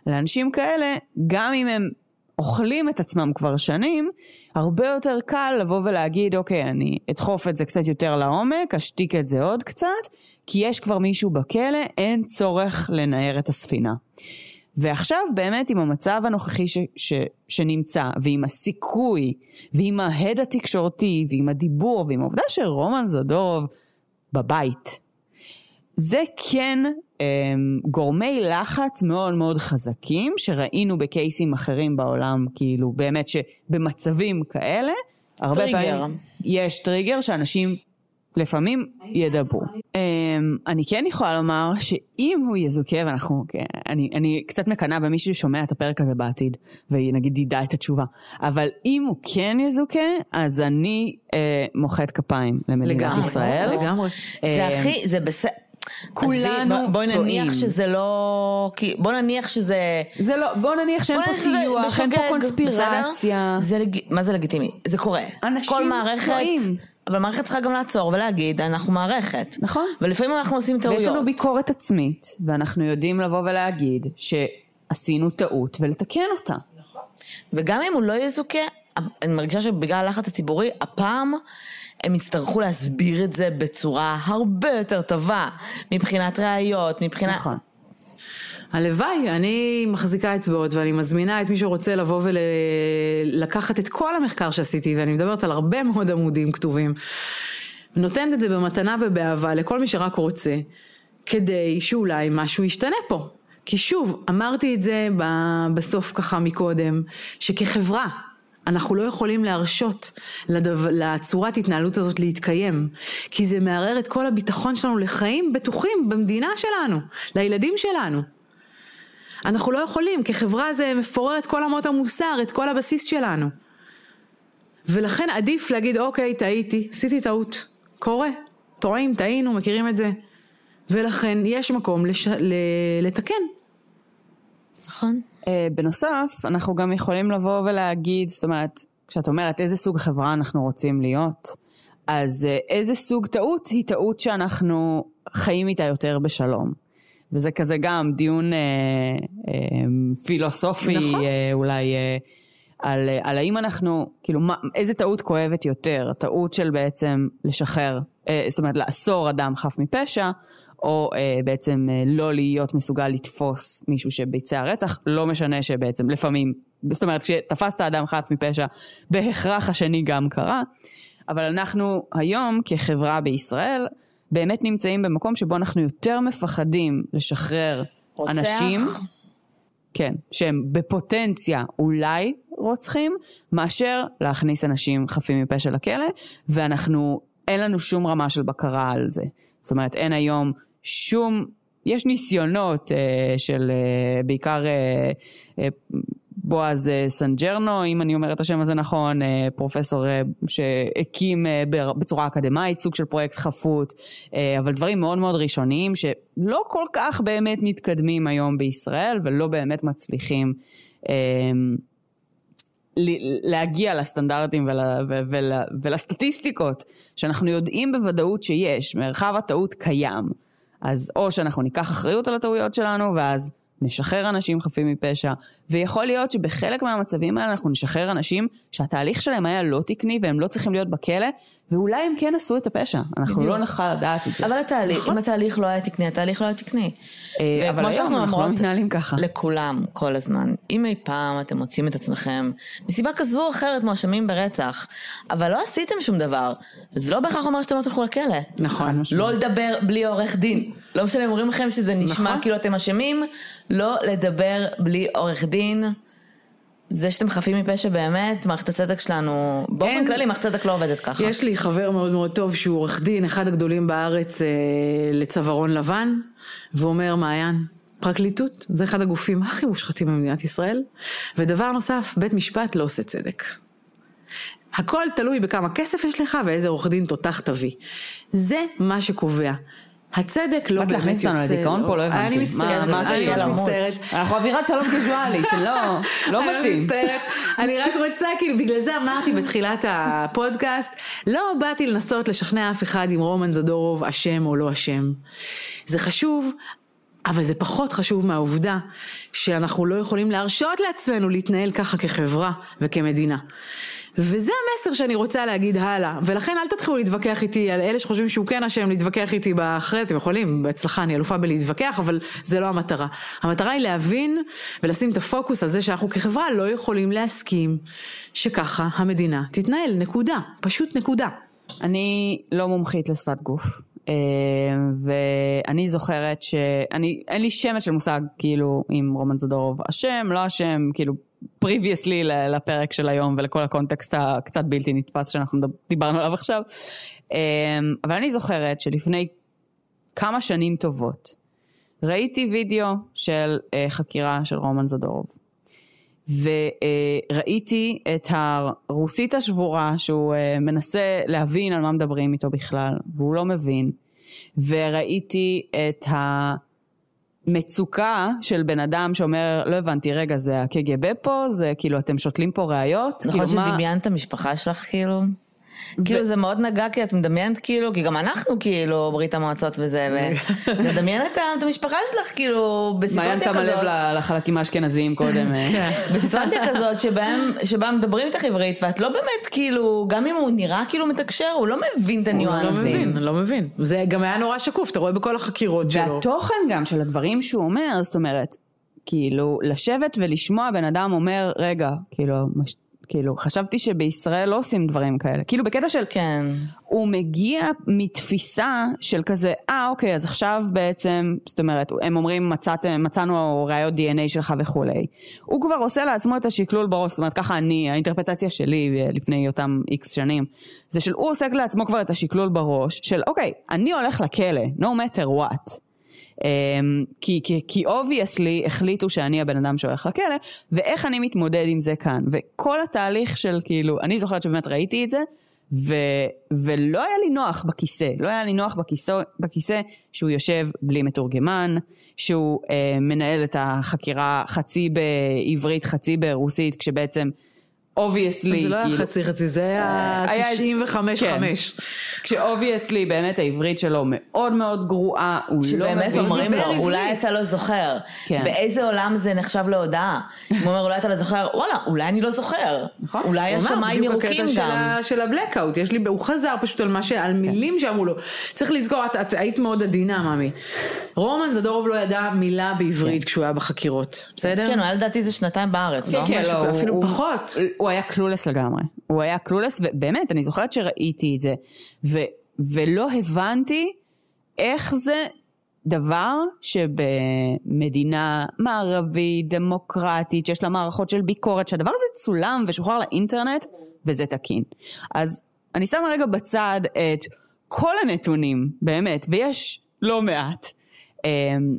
לאנשים כאלה, גם אם הם אוכלים את עצמם כבר שנים, הרבה יותר קל לבוא ולהגיד, אוקיי, אני אדחוף את זה קצת יותר לעומק, אשתיק את זה עוד קצת, כי יש כבר מישהו בכלא, אין צורך לנער את הספינה. ועכשיו באמת עם המצב הנוכחי ש, ש, שנמצא, ועם הסיכוי, ועם ההד התקשורתי, ועם הדיבור, ועם העובדה שרומן זדורוב בבית, זה כן אה, גורמי לחץ מאוד מאוד חזקים, שראינו בקייסים אחרים בעולם, כאילו באמת שבמצבים כאלה, הרבה טריגר. פעמים יש טריגר שאנשים לפעמים ידברו. Um, אני כן יכולה לומר שאם הוא יזוכה, ואנחנו, אני, אני קצת מקנאה במי ששומע את הפרק הזה בעתיד, ונגיד ידע את התשובה, אבל אם הוא כן יזוכה, אז אני uh, מוחאת כפיים למדינת לגמרי, ישראל. לגמרי. זה אה, הכי, זה בסדר. כולנו בואי טועים. נניח שזה לא... כי- בוא נניח שזה... זה לא, בוא נניח שאין בוא פה טיוח, אין פה קונספירציה. זה. מה זה לגיטימי? זה קורה. אנשים כל מערכת... טועים. אבל מערכת צריכה גם לעצור ולהגיד, אנחנו מערכת. נכון. ולפעמים אנחנו עושים טעויות. ויש לנו ביקורת עצמית, ואנחנו יודעים לבוא ולהגיד שעשינו טעות ולתקן אותה. וגם אם הוא לא יזוכה, אני מרגישה שבגלל הלחץ הציבורי, הפעם הם יצטרכו להסביר את זה בצורה הרבה יותר טובה, מבחינת ראיות, מבחינת... נכון. הלוואי, אני מחזיקה אצבעות ואני מזמינה את מי שרוצה לבוא ולקחת את כל המחקר שעשיתי, ואני מדברת על הרבה מאוד עמודים כתובים, נותנת את זה במתנה ובאהבה לכל מי שרק רוצה, כדי שאולי משהו ישתנה פה. כי שוב, אמרתי את זה בסוף ככה מקודם, שכחברה, אנחנו לא יכולים להרשות לדו... לצורת התנהלות הזאת להתקיים, כי זה מערער את כל הביטחון שלנו לחיים בטוחים במדינה שלנו, לילדים שלנו. אנחנו לא יכולים, כחברה זה מפורר את כל אמות המוסר, את כל הבסיס שלנו. ולכן עדיף להגיד, אוקיי, טעיתי, עשיתי טעות, קורה, טועים, טעינו, מכירים את זה. ולכן יש מקום לש... ל... לתקן. נכון. Uh, בנוסף, אנחנו גם יכולים לבוא ולהגיד, זאת אומרת, כשאת אומרת איזה סוג חברה אנחנו רוצים להיות, אז uh, איזה סוג טעות היא טעות שאנחנו חיים איתה יותר בשלום. וזה כזה גם דיון uh, uh, פילוסופי נכון. uh, אולי uh, על, uh, על האם אנחנו, כאילו, מה, איזה טעות כואבת יותר, טעות של בעצם לשחרר, uh, זאת אומרת לאסור אדם חף מפשע, או אה, בעצם אה, לא להיות מסוגל לתפוס מישהו שביצע רצח, לא משנה שבעצם לפעמים, זאת אומרת כשתפסת אדם חף מפשע, בהכרח השני גם קרה, אבל אנחנו היום כחברה בישראל באמת נמצאים במקום שבו אנחנו יותר מפחדים לשחרר רוצח. אנשים, כן, שהם בפוטנציה אולי רוצחים, מאשר להכניס אנשים חפים מפשע לכלא, ואנחנו, אין לנו שום רמה של בקרה על זה. זאת אומרת, אין היום שום, יש ניסיונות אה, של אה, בעיקר אה, אה, בועז אה, סנג'רנו, אם אני אומרת את השם הזה נכון, אה, פרופסור אה, שהקים בצורה אקדמאית סוג של פרויקט חפות, אבל דברים מאוד מאוד ראשוניים שלא כל כך באמת מתקדמים היום בישראל ולא באמת מצליחים ל- להגיע לסטנדרטים ול, ול, ול, ולסטטיסטיקות שאנחנו יודעים בוודאות שיש, מרחב הטעות קיים. אז או שאנחנו ניקח אחריות על הטעויות שלנו ואז נשחרר אנשים חפים מפשע, ויכול להיות שבחלק מהמצבים האלה אנחנו נשחרר אנשים שהתהליך שלהם היה לא תקני והם לא צריכים להיות בכלא, ואולי הם כן עשו את הפשע, אנחנו בדיוק. לא נוכל לדעת את זה. אבל התהליך, אם התהליך לא היה תקני, התהליך לא היה תקני. אה, אבל וכמו היום שאנחנו אנחנו לא מתנהלים ככה. לכולם כל הזמן, אם אי פעם אתם מוצאים את עצמכם מסיבה כזו או אחרת מואשמים ברצח, אבל לא עשיתם שום דבר, זה לא בהכרח אומר שאתם לא תלכו לכלא. נכון. לא לדבר בלי עורך דין. לא משנה, אומרים לכם שזה נשמע נכון. כאילו אתם אשמים, לא לדבר בלי עורך דין. זה שאתם חפים מפשע באמת, מערכת הצדק שלנו, באופן אין- כללי מערכת הצדק לא עובדת ככה. יש לי חבר מאוד מאוד טוב שהוא עורך דין, אחד הגדולים בארץ אה, לצווארון לבן, והוא אומר, מעיין, פרקליטות זה אחד הגופים הכי מושחתים במדינת ישראל, ודבר נוסף, בית משפט לא עושה צדק. הכל תלוי בכמה כסף יש לך ואיזה עורך דין תותח תביא. זה מה שקובע. הצדק לא באת באמת להכניס יוצא... אותנו לדיכאון פה? לא הבנתי. אני מצטערת, מה אני? ממש. מצטערת. אנחנו אווירת סלון קיזואלית, לא, לא מתאים. אני רק רוצה, כאילו, בגלל זה אמרתי בתחילת הפודקאסט, לא באתי לנסות לשכנע אף אחד אם רומן זדורוב אשם או לא אשם. זה חשוב. אבל זה פחות חשוב מהעובדה שאנחנו לא יכולים להרשות לעצמנו להתנהל ככה כחברה וכמדינה. וזה המסר שאני רוצה להגיד הלאה, ולכן אל תתחילו להתווכח איתי על אלה שחושבים שהוא כן אשם, להתווכח איתי באחרי, אתם יכולים, בהצלחה, אני אלופה בלהתווכח, אבל זה לא המטרה. המטרה היא להבין ולשים את הפוקוס על זה שאנחנו כחברה לא יכולים להסכים שככה המדינה תתנהל, נקודה, פשוט נקודה. אני לא מומחית לשפת גוף, אה, ואני זוכרת שאני, אין לי שמץ של מושג, כאילו, אם רומן זדורוב אשם, לא אשם, כאילו, ל- לפרק של היום ולכל הקונטקסט הקצת בלתי נתפס שאנחנו דיברנו עליו עכשיו. אה, אבל אני זוכרת שלפני כמה שנים טובות, ראיתי וידאו של אה, חקירה של רומן זדורוב. וראיתי את הרוסית השבורה שהוא אה, מנסה להבין על מה מדברים איתו בכלל, והוא לא מבין. וראיתי את המצוקה של בן אדם שאומר, לא הבנתי, רגע, זה הקג"ב פה? זה כאילו, אתם שותלים פה ראיות? נכון כאילו, מה- שדמיינת את המשפחה שלך כאילו? כאילו זה מאוד נגע כי את מדמיינת כאילו, כי גם אנחנו כאילו ברית המועצות וזה, ומדמיין את ה- את המשפחה שלך כאילו מעיין בסיטואציה שמה לב כזאת. ל- לחלקים האשכנזיים קודם. אה. בסיטואציה כזאת שבה מדברים איתך עברית ואת לא באמת כאילו, גם אם הוא נראה כאילו מתקשר, הוא לא מבין את הוא לא הניואנסים. מבין, לא מבין. זה גם היה נורא שקוף, אתה רואה בכל החקירות שלו. והתוכן גם של הדברים שהוא אומר, זאת אומרת, כאילו, לשבת ולשמוע בן אדם אומר, רגע, כאילו, מש, כאילו, חשבתי שבישראל לא עושים דברים כאלה. כאילו, בקטע של, כן. הוא מגיע מתפיסה של כזה, אה, אוקיי, אז עכשיו בעצם, זאת אומרת, הם אומרים, מצאת, מצאנו ראיות DNA שלך וכולי. הוא כבר עושה לעצמו את השקלול בראש, זאת אומרת, ככה אני, האינטרפטציה שלי אה, לפני אותם איקס שנים, זה של הוא עושה לעצמו כבר את השקלול בראש, של אוקיי, אני הולך לכלא, no matter what. Um, כי, כי, כי obviously החליטו שאני הבן אדם שהולך לכלא, ואיך אני מתמודד עם זה כאן. וכל התהליך של כאילו, אני זוכרת שבאמת ראיתי את זה, ו, ולא היה לי נוח בכיסא, לא היה לי נוח בכיסא, בכיסא שהוא יושב בלי מתורגמן, שהוא uh, מנהל את החקירה חצי בעברית, חצי ברוסית, כשבעצם obviously, זה לא היה כאילו, חצי חצי, זה היה היה- 95 כן. 5 כשאובייסלי באמת העברית שלו מאוד מאוד גרועה, הוא לא שבאמת מבין. אומרים לו, אולי עברית." אתה לא זוכר. כן. באיזה עולם זה נחשב להודעה? הוא אומר, אולי אתה לא זוכר, וואלה, אולי אני לא זוכר. נכון. אולי השמיים ירוקים של, גם. של הבלקאוט, יש לי, הוא חזר פשוט על מה ש... על מילים שאמרו לו. צריך לזכור, את, את היית מאוד עדינה, ממי. רומן זדורוב לא ידע מילה בעברית כשהוא היה בחקירות, בסדר? כן, הוא היה לדעתי איזה שנתיים בארץ, כן, לא? כן, הוא- אפילו פחות. הוא היה קלולס לגמרי. הוא היה קלולס, ובאמת, אני זוכרת שראיתי את זה, ו, ולא הבנתי איך זה דבר שבמדינה מערבית, דמוקרטית, שיש לה מערכות של ביקורת, שהדבר הזה צולם ושוחרר לאינטרנט, וזה תקין. אז אני שמה רגע בצד את כל הנתונים, באמת, ויש לא מעט. אמ,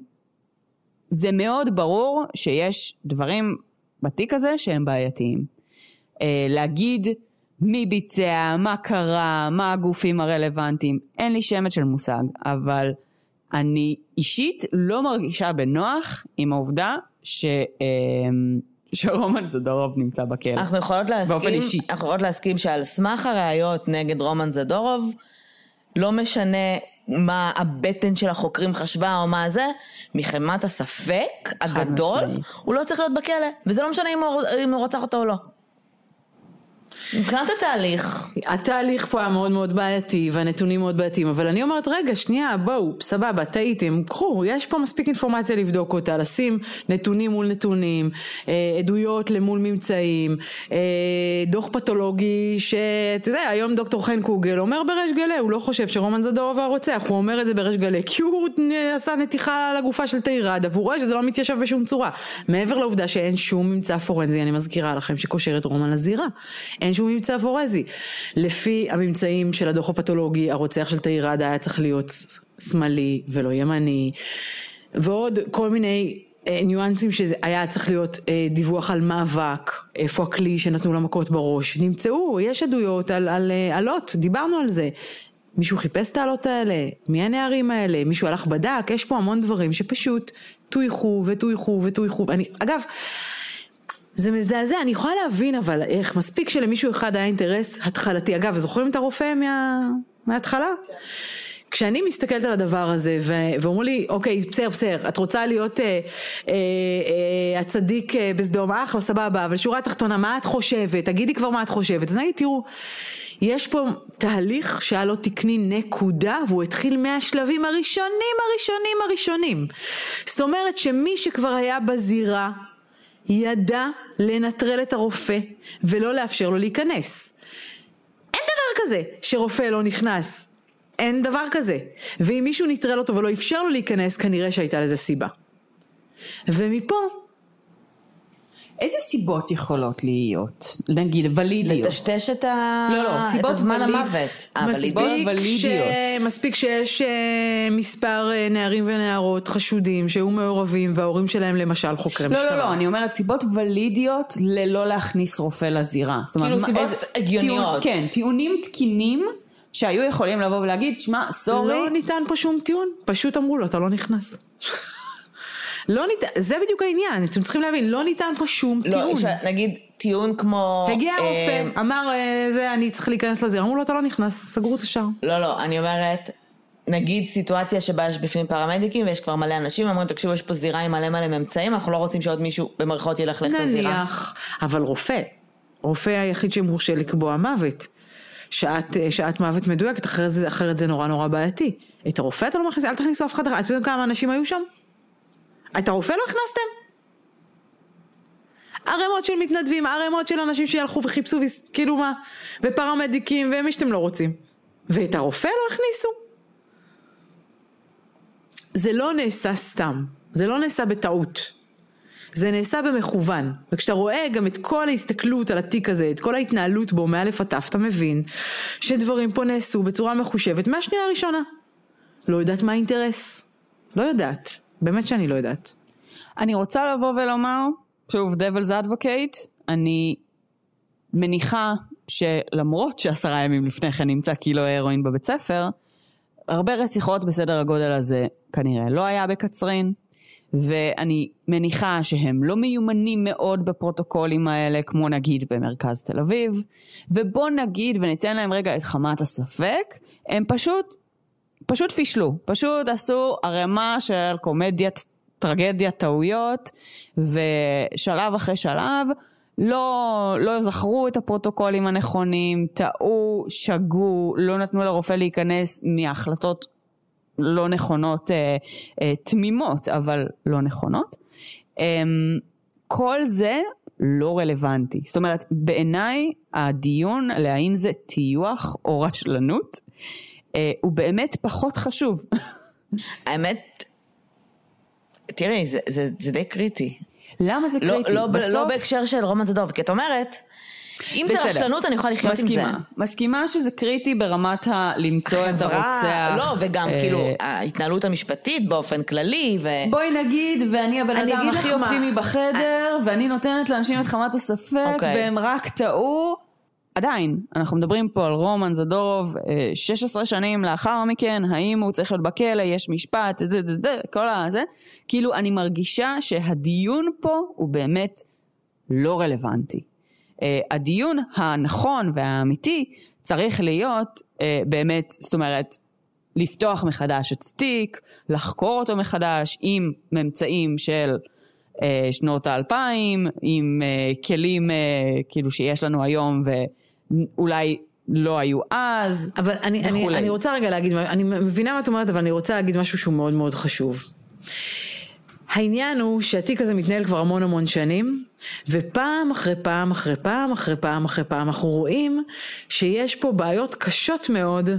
זה מאוד ברור שיש דברים בתיק הזה שהם בעייתיים. אה, להגיד מי ביצע, מה קרה, מה הגופים הרלוונטיים, אין לי שמץ של מושג, אבל אני אישית לא מרגישה בנוח עם העובדה ש... אמ, שרומן זדורוב נמצא בכלא. אנחנו יכולות באופן להסכים, אישי. אנחנו יכולות להסכים שעל סמך הראיות נגד רומן זדורוב, לא משנה מה הבטן של החוקרים חשבה או מה זה, מחמת הספק הגדול, משמעית. הוא לא צריך להיות בכלא, וזה לא משנה אם הוא, אם הוא רצח אותו או לא. מבחינת התהליך, התהליך פה היה מאוד מאוד בעייתי והנתונים מאוד בעייתיים אבל אני אומרת רגע שנייה בואו סבבה טעיתם קחו יש פה מספיק אינפורמציה לבדוק אותה לשים נתונים מול נתונים אה, עדויות למול ממצאים אה, דוח פתולוגי שאתה יודע היום דוקטור חן קוגל אומר בריש גלי הוא לא חושב שרומן זדורוב הרוצח הוא אומר את זה בריש גלי כי הוא עשה נתיחה לגופה של תאירדה והוא רואה שזה לא מתיישב בשום צורה. מעבר לעובדה שאין שום ממצא פורנזי אני מזכירה לכם שקושר את רומן לזירה. אין שום ממצא פורנזי. לפי הממצאים של הדוח הפתולוגי, הרוצח של תאירדה היה צריך להיות שמאלי ולא ימני, ועוד כל מיני אה, ניואנסים שהיה צריך להיות אה, דיווח על מאבק, איפה הכלי שנתנו לה מכות בראש, נמצאו, יש עדויות על, על אה, אלות, דיברנו על זה. מישהו חיפש את האלות האלה? מי הנערים האלה? מישהו הלך בדק? יש פה המון דברים שפשוט טויחו וטויחו וטויחו. אני, אגב, זה מזעזע, אני יכולה להבין אבל איך מספיק שלמישהו אחד היה אינטרס התחלתי. אגב, זוכרים את הרופא מה... מההתחלה? כשאני מסתכלת על הדבר הזה ו- ואומרים לי, אוקיי, בסדר, בסדר, את רוצה להיות אה, אה, אה, הצדיק אה, בסדום, אחלה, סבבה, אבל שורה תחתונה, מה את חושבת? תגידי כבר מה את חושבת. אז נגיד, תראו, יש פה תהליך שהיה לו תקני נקודה, והוא התחיל מהשלבים הראשונים, הראשונים, הראשונים. זאת אומרת שמי שכבר היה בזירה, ידע לנטרל את הרופא ולא לאפשר לו להיכנס. אין דבר כזה שרופא לא נכנס. אין דבר כזה. ואם מישהו נטרל אותו ולא אפשר לו להיכנס, כנראה שהייתה לזה סיבה. ומפה, איזה סיבות יכולות להיות? נגיד, ולידיות. לטשטש את, ה... לא, לא, את הזמן וליד- המוות. מספיק הוולידיות. סיבות ולידיות. מספיק שיש אה, מספר אה, נערים ונערות חשודים שהיו מעורבים וההורים שלהם למשל חוקרי לא, משטרה. לא, לא, אני אומרת סיבות ולידיות ללא להכניס רופא לזירה. זאת אומרת, כאילו מה- סיבות איזה- הגיוניות. טיעון- כן, טיעונים תקינים שהיו יכולים לבוא ולהגיד, שמע, סורי, לא ניתן פה שום טיעון, פשוט אמרו לו, אתה לא נכנס. לא ניתן, זה בדיוק העניין, אתם צריכים להבין, לא ניתן פה שום לא, טיעון. יש, נגיד טיעון כמו... הגיע אה, הרופא, אמר, אה, זה, אני צריך להיכנס לזירה, אמרו לו, אתה לא נכנס, סגרו את השער. לא, לא, אני אומרת, נגיד סיטואציה שבה יש בפנים פרמדיקים ויש כבר מלא אנשים, אומרים, תקשיבו, יש פה זירה עם מלא מלא ממצאים, אנחנו לא רוצים שעוד מישהו במרכאות ילכלך לזירה. נניח, אבל רופא, רופא היחיד שמורשה לקבוע מוות. שעת, אה, שעת מוות מדויקת, אחרת זה, אחרת זה נורא נורא בעייתי. את הרופא אתה לא מכניס, אל תכניסו אף אחד. אתם יודעים כמה אנשים היו שם? את הרופא לא הכנסתם? ערימות של מתנדבים, ערימות של אנשים שהלכו וחיפשו, כאילו מה, ופרמדיקים ומי שאתם לא רוצים. ואת הרופא לא הכניסו? זה לא נעשה סתם, זה לא נעשה בטעות. זה נעשה במכוון, וכשאתה רואה גם את כל ההסתכלות על התיק הזה, את כל ההתנהלות בו מאלף עד תף, אתה מבין שדברים פה נעשו בצורה מחושבת מהשנייה הראשונה. לא יודעת מה האינטרס. לא יודעת. באמת שאני לא יודעת. אני רוצה לבוא ולומר, שוב, devil's advocate, אני מניחה שלמרות שעשרה ימים לפני כן נמצא קילו הרואין בבית ספר, הרבה רציחות בסדר הגודל הזה כנראה לא היה בקצרין, ואני מניחה שהם לא מיומנים מאוד בפרוטוקולים האלה, כמו נגיד במרכז תל אביב, ובוא נגיד וניתן להם רגע את חמת הספק, הם פשוט, פשוט פישלו, פשוט עשו ערימה של קומדיית, טרגדיית טעויות, ושלב אחרי שלב, לא, לא זכרו את הפרוטוקולים הנכונים, טעו, שגו, לא נתנו לרופא להיכנס מהחלטות לא נכונות, אה, אה, תמימות, אבל לא נכונות. אה, כל זה לא רלוונטי. זאת אומרת, בעיניי הדיון להאם זה טיוח או רשלנות, הוא באמת פחות חשוב. האמת, תראי, זה, זה, זה די קריטי. למה זה לא, קריטי? לא, ב- בסוף... לא בהקשר של רומן זדורוב, כי את אומרת, אם זה בסדר. רשלנות אני יכולה לחיות מסכימה. עם זה. מסכימה שזה קריטי ברמת ה... למצוא את חברה- הרוצח. לא, וגם אה, כאילו ההתנהלות המשפטית באופן כללי, ו... בואי נגיד, ואני הבן אני אדם הכי לך מה. אופטימי בחדר, ואני נותנת לאנשים את חמת הספק, אוקיי. והם רק טעו. עדיין, אנחנו מדברים פה על רומן זדורוב, אה, 16 שנים לאחר מכן, האם הוא צריך להיות בכלא, יש משפט, דה, דה, דה, כל הזה. כאילו, אני מרגישה שהדיון פה הוא באמת לא רלוונטי. Uh, הדיון הנכון והאמיתי צריך להיות uh, באמת, זאת אומרת, לפתוח מחדש את התיק, לחקור אותו מחדש עם ממצאים של שנות האלפיים, עם כלים כאילו שיש לנו היום ואולי לא היו אז. אבל אני, אני, וכולי. אני רוצה רגע להגיד, אני מבינה מה את אומרת, אבל אני רוצה להגיד משהו שהוא מאוד מאוד חשוב. העניין הוא שהתיק הזה מתנהל כבר המון המון שנים, ופעם אחרי פעם אחרי פעם אחרי פעם אחרי פעם אנחנו רואים שיש פה בעיות קשות מאוד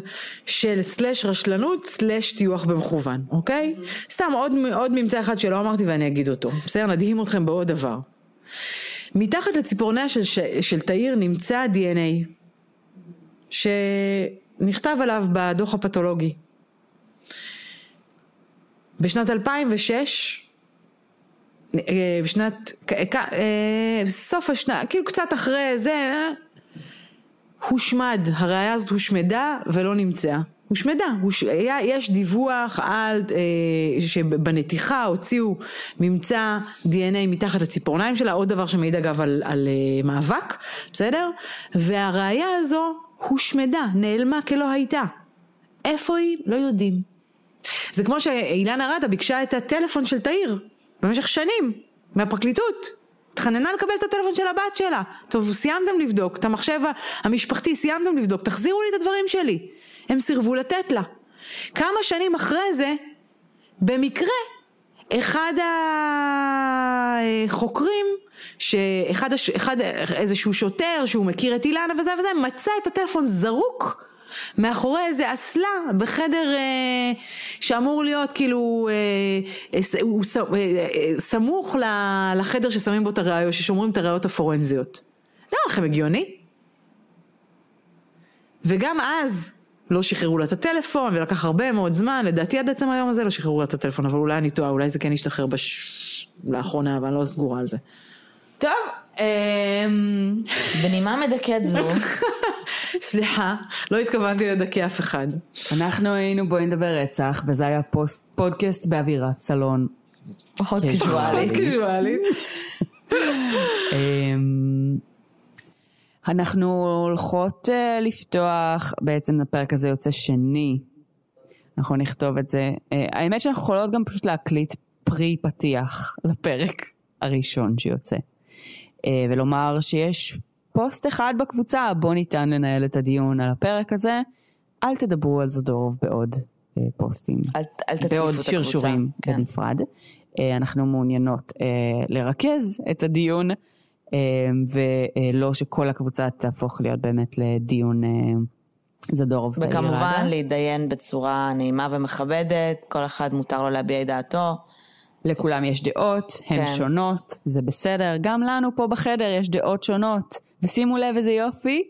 של סלש רשלנות סלש טיוח במכוון, אוקיי? סתם עוד, עוד ממצא אחד שלא אמרתי ואני אגיד אותו, בסדר? נדהים אתכם בעוד דבר. מתחת לציפורניה של, של תאיר נמצא DNA, שנכתב עליו בדוח הפתולוגי. בשנת 2006, אה, בשנת, אה, סוף השנה, כאילו קצת אחרי זה, אה, הושמד, הראייה הזאת הושמדה ולא נמצאה. הושמדה, הוש... היה, יש דיווח על, אה, שבנתיחה הוציאו ממצא DNA מתחת לציפורניים שלה, עוד דבר שמעיד אגב על, על אה, מאבק, בסדר? והראייה הזו הושמדה, נעלמה כלא הייתה. איפה היא? לא יודעים. זה כמו שאילנה רדה ביקשה את הטלפון של תאיר במשך שנים מהפרקליטות. התחננה לקבל את הטלפון של הבת שלה. טוב, סיימתם לבדוק, את המחשב המשפחתי סיימתם לבדוק, תחזירו לי את הדברים שלי. הם סירבו לתת לה. כמה שנים אחרי זה, במקרה, אחד החוקרים, שאחד, אחד, איזשהו שוטר שהוא מכיר את אילנה וזה וזה, מצא את הטלפון זרוק מאחורי איזה אסלה בחדר אה, שאמור להיות כאילו, אה, אה, הוא ס- אה, אה, סמוך ל- לחדר ששמים בו את הראיות, ששומרים את הראיות הפורנזיות. נראה לכם הגיוני? וגם אז לא שחררו לה את הטלפון ולקח הרבה מאוד זמן, לדעתי עד עצם היום הזה לא שחררו לה את הטלפון, אבל אולי אני טועה, אולי זה כן ישתחרר בש... לאחרונה, אבל אני לא סגורה על זה. טוב, אמ, בנימה מדכאת זו, סליחה, לא התכוונתי לדכא אף אחד. אנחנו היינו בואי נדבר רצח, וזה היה פוסט, פודקאסט באווירת סלון. פחות. קיזואלית. קיזואלית. אנחנו הולכות אה, לפתוח, בעצם הפרק הזה יוצא שני. אנחנו נכתוב את זה. אה, האמת שאנחנו יכולות גם פשוט להקליט פרי פתיח לפרק הראשון שיוצא. אה, ולומר שיש פוסט אחד בקבוצה, בו ניתן לנהל את הדיון על הפרק הזה. אל תדברו על זדורוב בעוד אה, פוסטים. אל- אל תציפו בעוד את הקבוצה. שרשורים כן. בנפרד. אה, אנחנו מעוניינות אה, לרכז את הדיון, ולא שכל הקבוצה תהפוך להיות באמת לדיון אה, זדורוב וכמובן. להתדיין בצורה נעימה ומכבדת, כל אחד מותר לו להביע את דעתו. לכולם יש דעות, הן כן. שונות, זה בסדר. גם לנו פה בחדר יש דעות שונות. ושימו לב איזה יופי,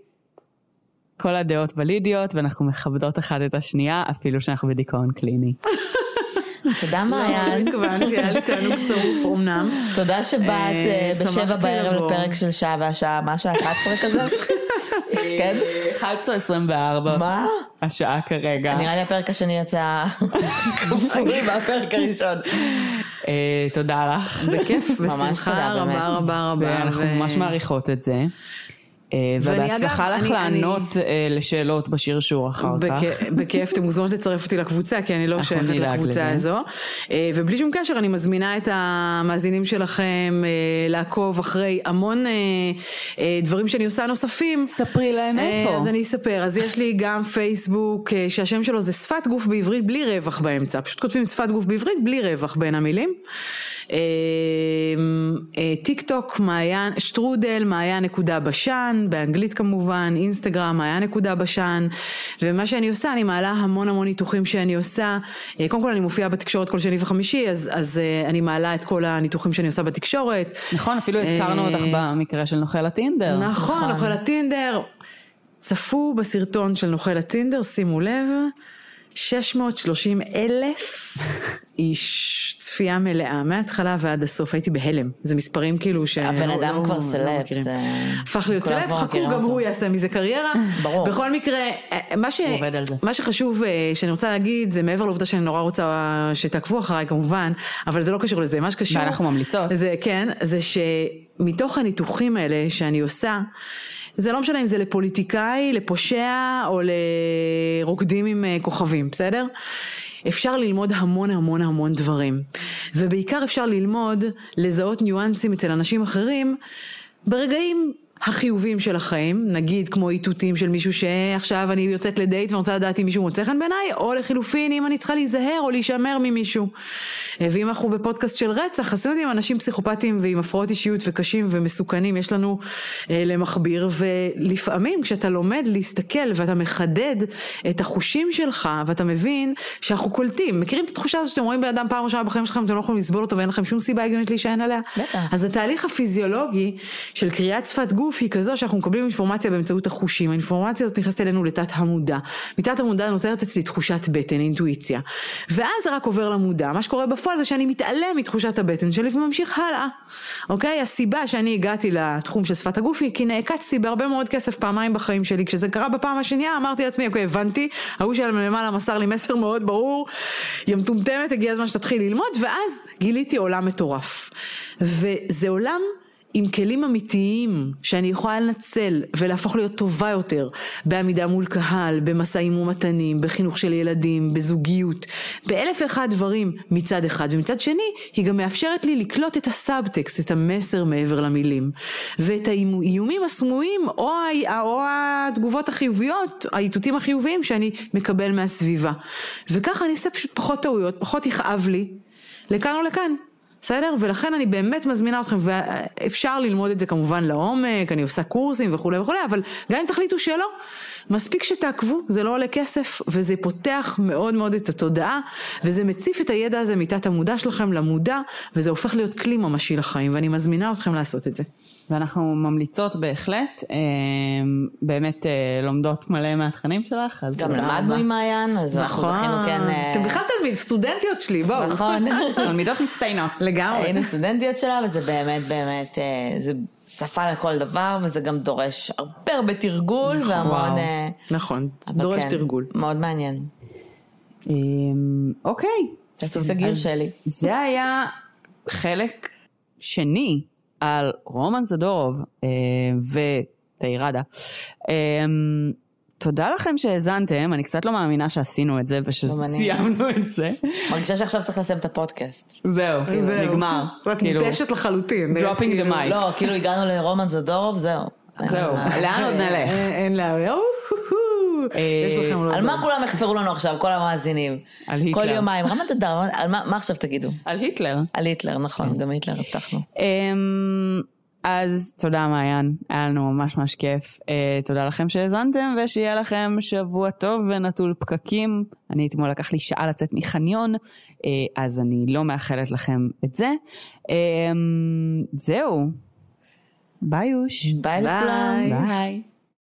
כל הדעות ולידיות, ואנחנו מכבדות אחת את השנייה, אפילו שאנחנו בדיכאון קליני. תודה לא, מעיין. התכוונתי, היה לי תענוג צרוף אמנם. תודה שבאת אה, אה, בשבע בערב. לפרק של שעה והשעה, מה שעה 11 כזה? כן? 11.24. מה? השעה כרגע. נראה לי הפרק השני יצא כפוי מהפרק הראשון. אה, תודה לך. בכיף, בשמחה רבה באמת. רבה רבה. ואנחנו ו- ממש מעריכות את זה. אה, ובהצלחה לך לענות אה, לשאלות בשרשור אחר כך. בכ- בכיף, אתם מוזמנות לצרף אותי לקבוצה, כי אני לא שייכת לקבוצה. הזו. אה, ובלי שום קשר, אני מזמינה את המאזינים שלכם לעקוב אחרי המון דברים שאני עושה נוספים. ספרי להם איפה. אז אני אספר, אז יש לי גם פייסבוק שהשם שלו זה שפת גוף בעברית בלי רווח באמצע, פשוט כותבים שפת גוף בעברית בלי רווח בין המילים. אה, אה, טיק טוק, מעיין, שטרודל, מעיין נקודה בשן, באנגלית כמובן, אינסטגרם, מעיין נקודה בשן, ומה שאני עושה, אני מעלה המון המון ניתוחים שאני עושה, אה, קודם כל אני מופיעה בתקשורת כל שני וחמישי, אז, אז אה, אני מעלה את כל הניתוחים שאני עושה בתקשורת. נכון, אפילו הזכרנו אותך במקרה של נוכל הטינדר. נכון, נוכל הטינדר. צפו בסרטון של נוכל הטינדר, שימו לב, 630 אלף איש, צפייה מלאה, מההתחלה ועד הסוף, הייתי בהלם. זה מספרים כאילו ש... הבן לא- אדם לא- כבר לא סלב, מכירים. זה- הפך להיות סלב, חכו, גם אותו. הוא יעשה מזה קריירה. ברור. בכל מקרה, אה, מה, ש... מה שחשוב אה, שאני רוצה להגיד, זה מעבר לעובדה שאני נורא רוצה שתעקבו אחריי כמובן, אבל זה לא קשור לזה, מה שקשור... ואנחנו ממליצות. זה כן, זה שמתוך הניתוחים האלה שאני עושה, זה לא משנה אם זה לפוליטיקאי, לפושע או לרוקדים עם אה, כוכבים, בסדר? אפשר ללמוד המון המון המון דברים. ובעיקר אפשר ללמוד לזהות ניואנסים אצל אנשים אחרים ברגעים החיוביים של החיים, נגיד כמו איתותים של מישהו שעכשיו אני יוצאת לדייט ואני רוצה לדעת אם מישהו מוצא חן בעיניי, או לחילופין אם אני צריכה להיזהר או להישמר ממישהו. ואם אנחנו בפודקאסט של רצח, אז אתם יודעים, אנשים פסיכופטיים ועם הפרעות אישיות וקשים ומסוכנים, יש לנו אה, למכביר, ולפעמים כשאתה לומד להסתכל ואתה מחדד את החושים שלך, ואתה מבין שאנחנו קולטים, מכירים את התחושה הזו שאתם רואים בן אדם פעם ראשונה בחיים שלכם, אתם לא יכולים לסבול אותו ואין לכם שום סיבה הגיונית להישען עליה? בטח. אז התהליך הפיזיולוגי של קריאת שפת גוף היא כזו שאנחנו מקבלים אינפורמציה באמצעות החושים. האינפורמציה הזאת נכנסת אלינו לתת המודע. מתת המודע נוצרת אצלי תחושת בטן, אינטואיציה. ואז זה רק עובר למודע. מה שקורה בפועל זה שאני מתעלם מתחושת הבטן שלי וממשיך הלאה. אוקיי? הסיבה שאני הגעתי לתחום של שפת הגוף היא כי נעקצתי בהרבה מאוד כסף פעמיים בחיים שלי. כשזה קרה בפעם השנייה אמרתי לעצמי, אוקיי, הבנתי, ההוא שלמעלה מסר לי מסר מאוד ברור, יא מטומטמת, הגיע הזמן שתתחיל ללמוד, ואז גיליתי עולם מטורף. וזה עולם עם כלים אמיתיים שאני יכולה לנצל ולהפוך להיות טובה יותר בעמידה מול קהל, במשאים ומתנים, בחינוך של ילדים, בזוגיות, באלף ואחד דברים מצד אחד, ומצד שני היא גם מאפשרת לי לקלוט את הסאבטקסט, את המסר מעבר למילים, ואת האיומים הסמויים או, או התגובות החיוביות, האיתותים החיוביים שאני מקבל מהסביבה. וככה אני אעשה פשוט פחות טעויות, פחות יכאב לי, לכאן או לכאן. בסדר? ולכן אני באמת מזמינה אתכם, ואפשר ללמוד את זה כמובן לעומק, אני עושה קורסים וכולי וכולי, אבל גם אם תחליטו שלא, מספיק שתעקבו, זה לא עולה כסף, וזה פותח מאוד מאוד את התודעה, וזה מציף את הידע הזה מתת המודע שלכם למודע, וזה הופך להיות כלי ממשי לחיים, ואני מזמינה אתכם לעשות את זה. ואנחנו ממליצות בהחלט, אה, באמת אה, לומדות מלא מהתכנים שלך, אז גם למדנו. עם מעיין, אז אנחנו זכינו כן... אה, אתם בכלל תלמיד, סטודנטיות שלי, בואו. נכון. תלמידות מצטיינות. לגמרי. היינו סטודנטיות שלה, וזה באמת באמת, זה שפה לכל דבר, וזה גם דורש הרבה הרבה תרגול, והמון... וואו. אה, נכון, דורש כן, תרגול. מאוד מעניין. אמ, אוקיי. תעשי סגיר שלי. זה היה חלק שני על רומן זדורוב אה, ותאירדה. אמ, תודה לכם שהאזנתם, אני קצת לא מאמינה שעשינו את זה ושסיימנו את זה. מרגישה שעכשיו צריך לסיים את הפודקאסט. זהו, זהו. נגמר. רק כאילו, מותשת לחלוטין. dropping the כאילו, mic. לא, כאילו הגענו לרומן זדורוב, זהו. זהו, לאן עוד נלך? אין- אין. אוהו, יש לכם... לא על. מה כולם יחפרו לנו עכשיו, כל המאזינים? על היטלר. כל יומיים. רמת על מה מה עכשיו תגידו? על היטלר. על היטלר, נכון, גם היטלר הבטחנו. אז תודה מעיין, היה לנו ממש ממש כיף. אה, תודה לכם שהאזנתם ושיהיה לכם שבוע טוב ונטול פקקים. אני אתמול לקח לי שעה לצאת מחניון, אה, אז אני לא מאחלת לכם את זה. אמ, זהו. ביי יוש. ביי לכולם. ביי.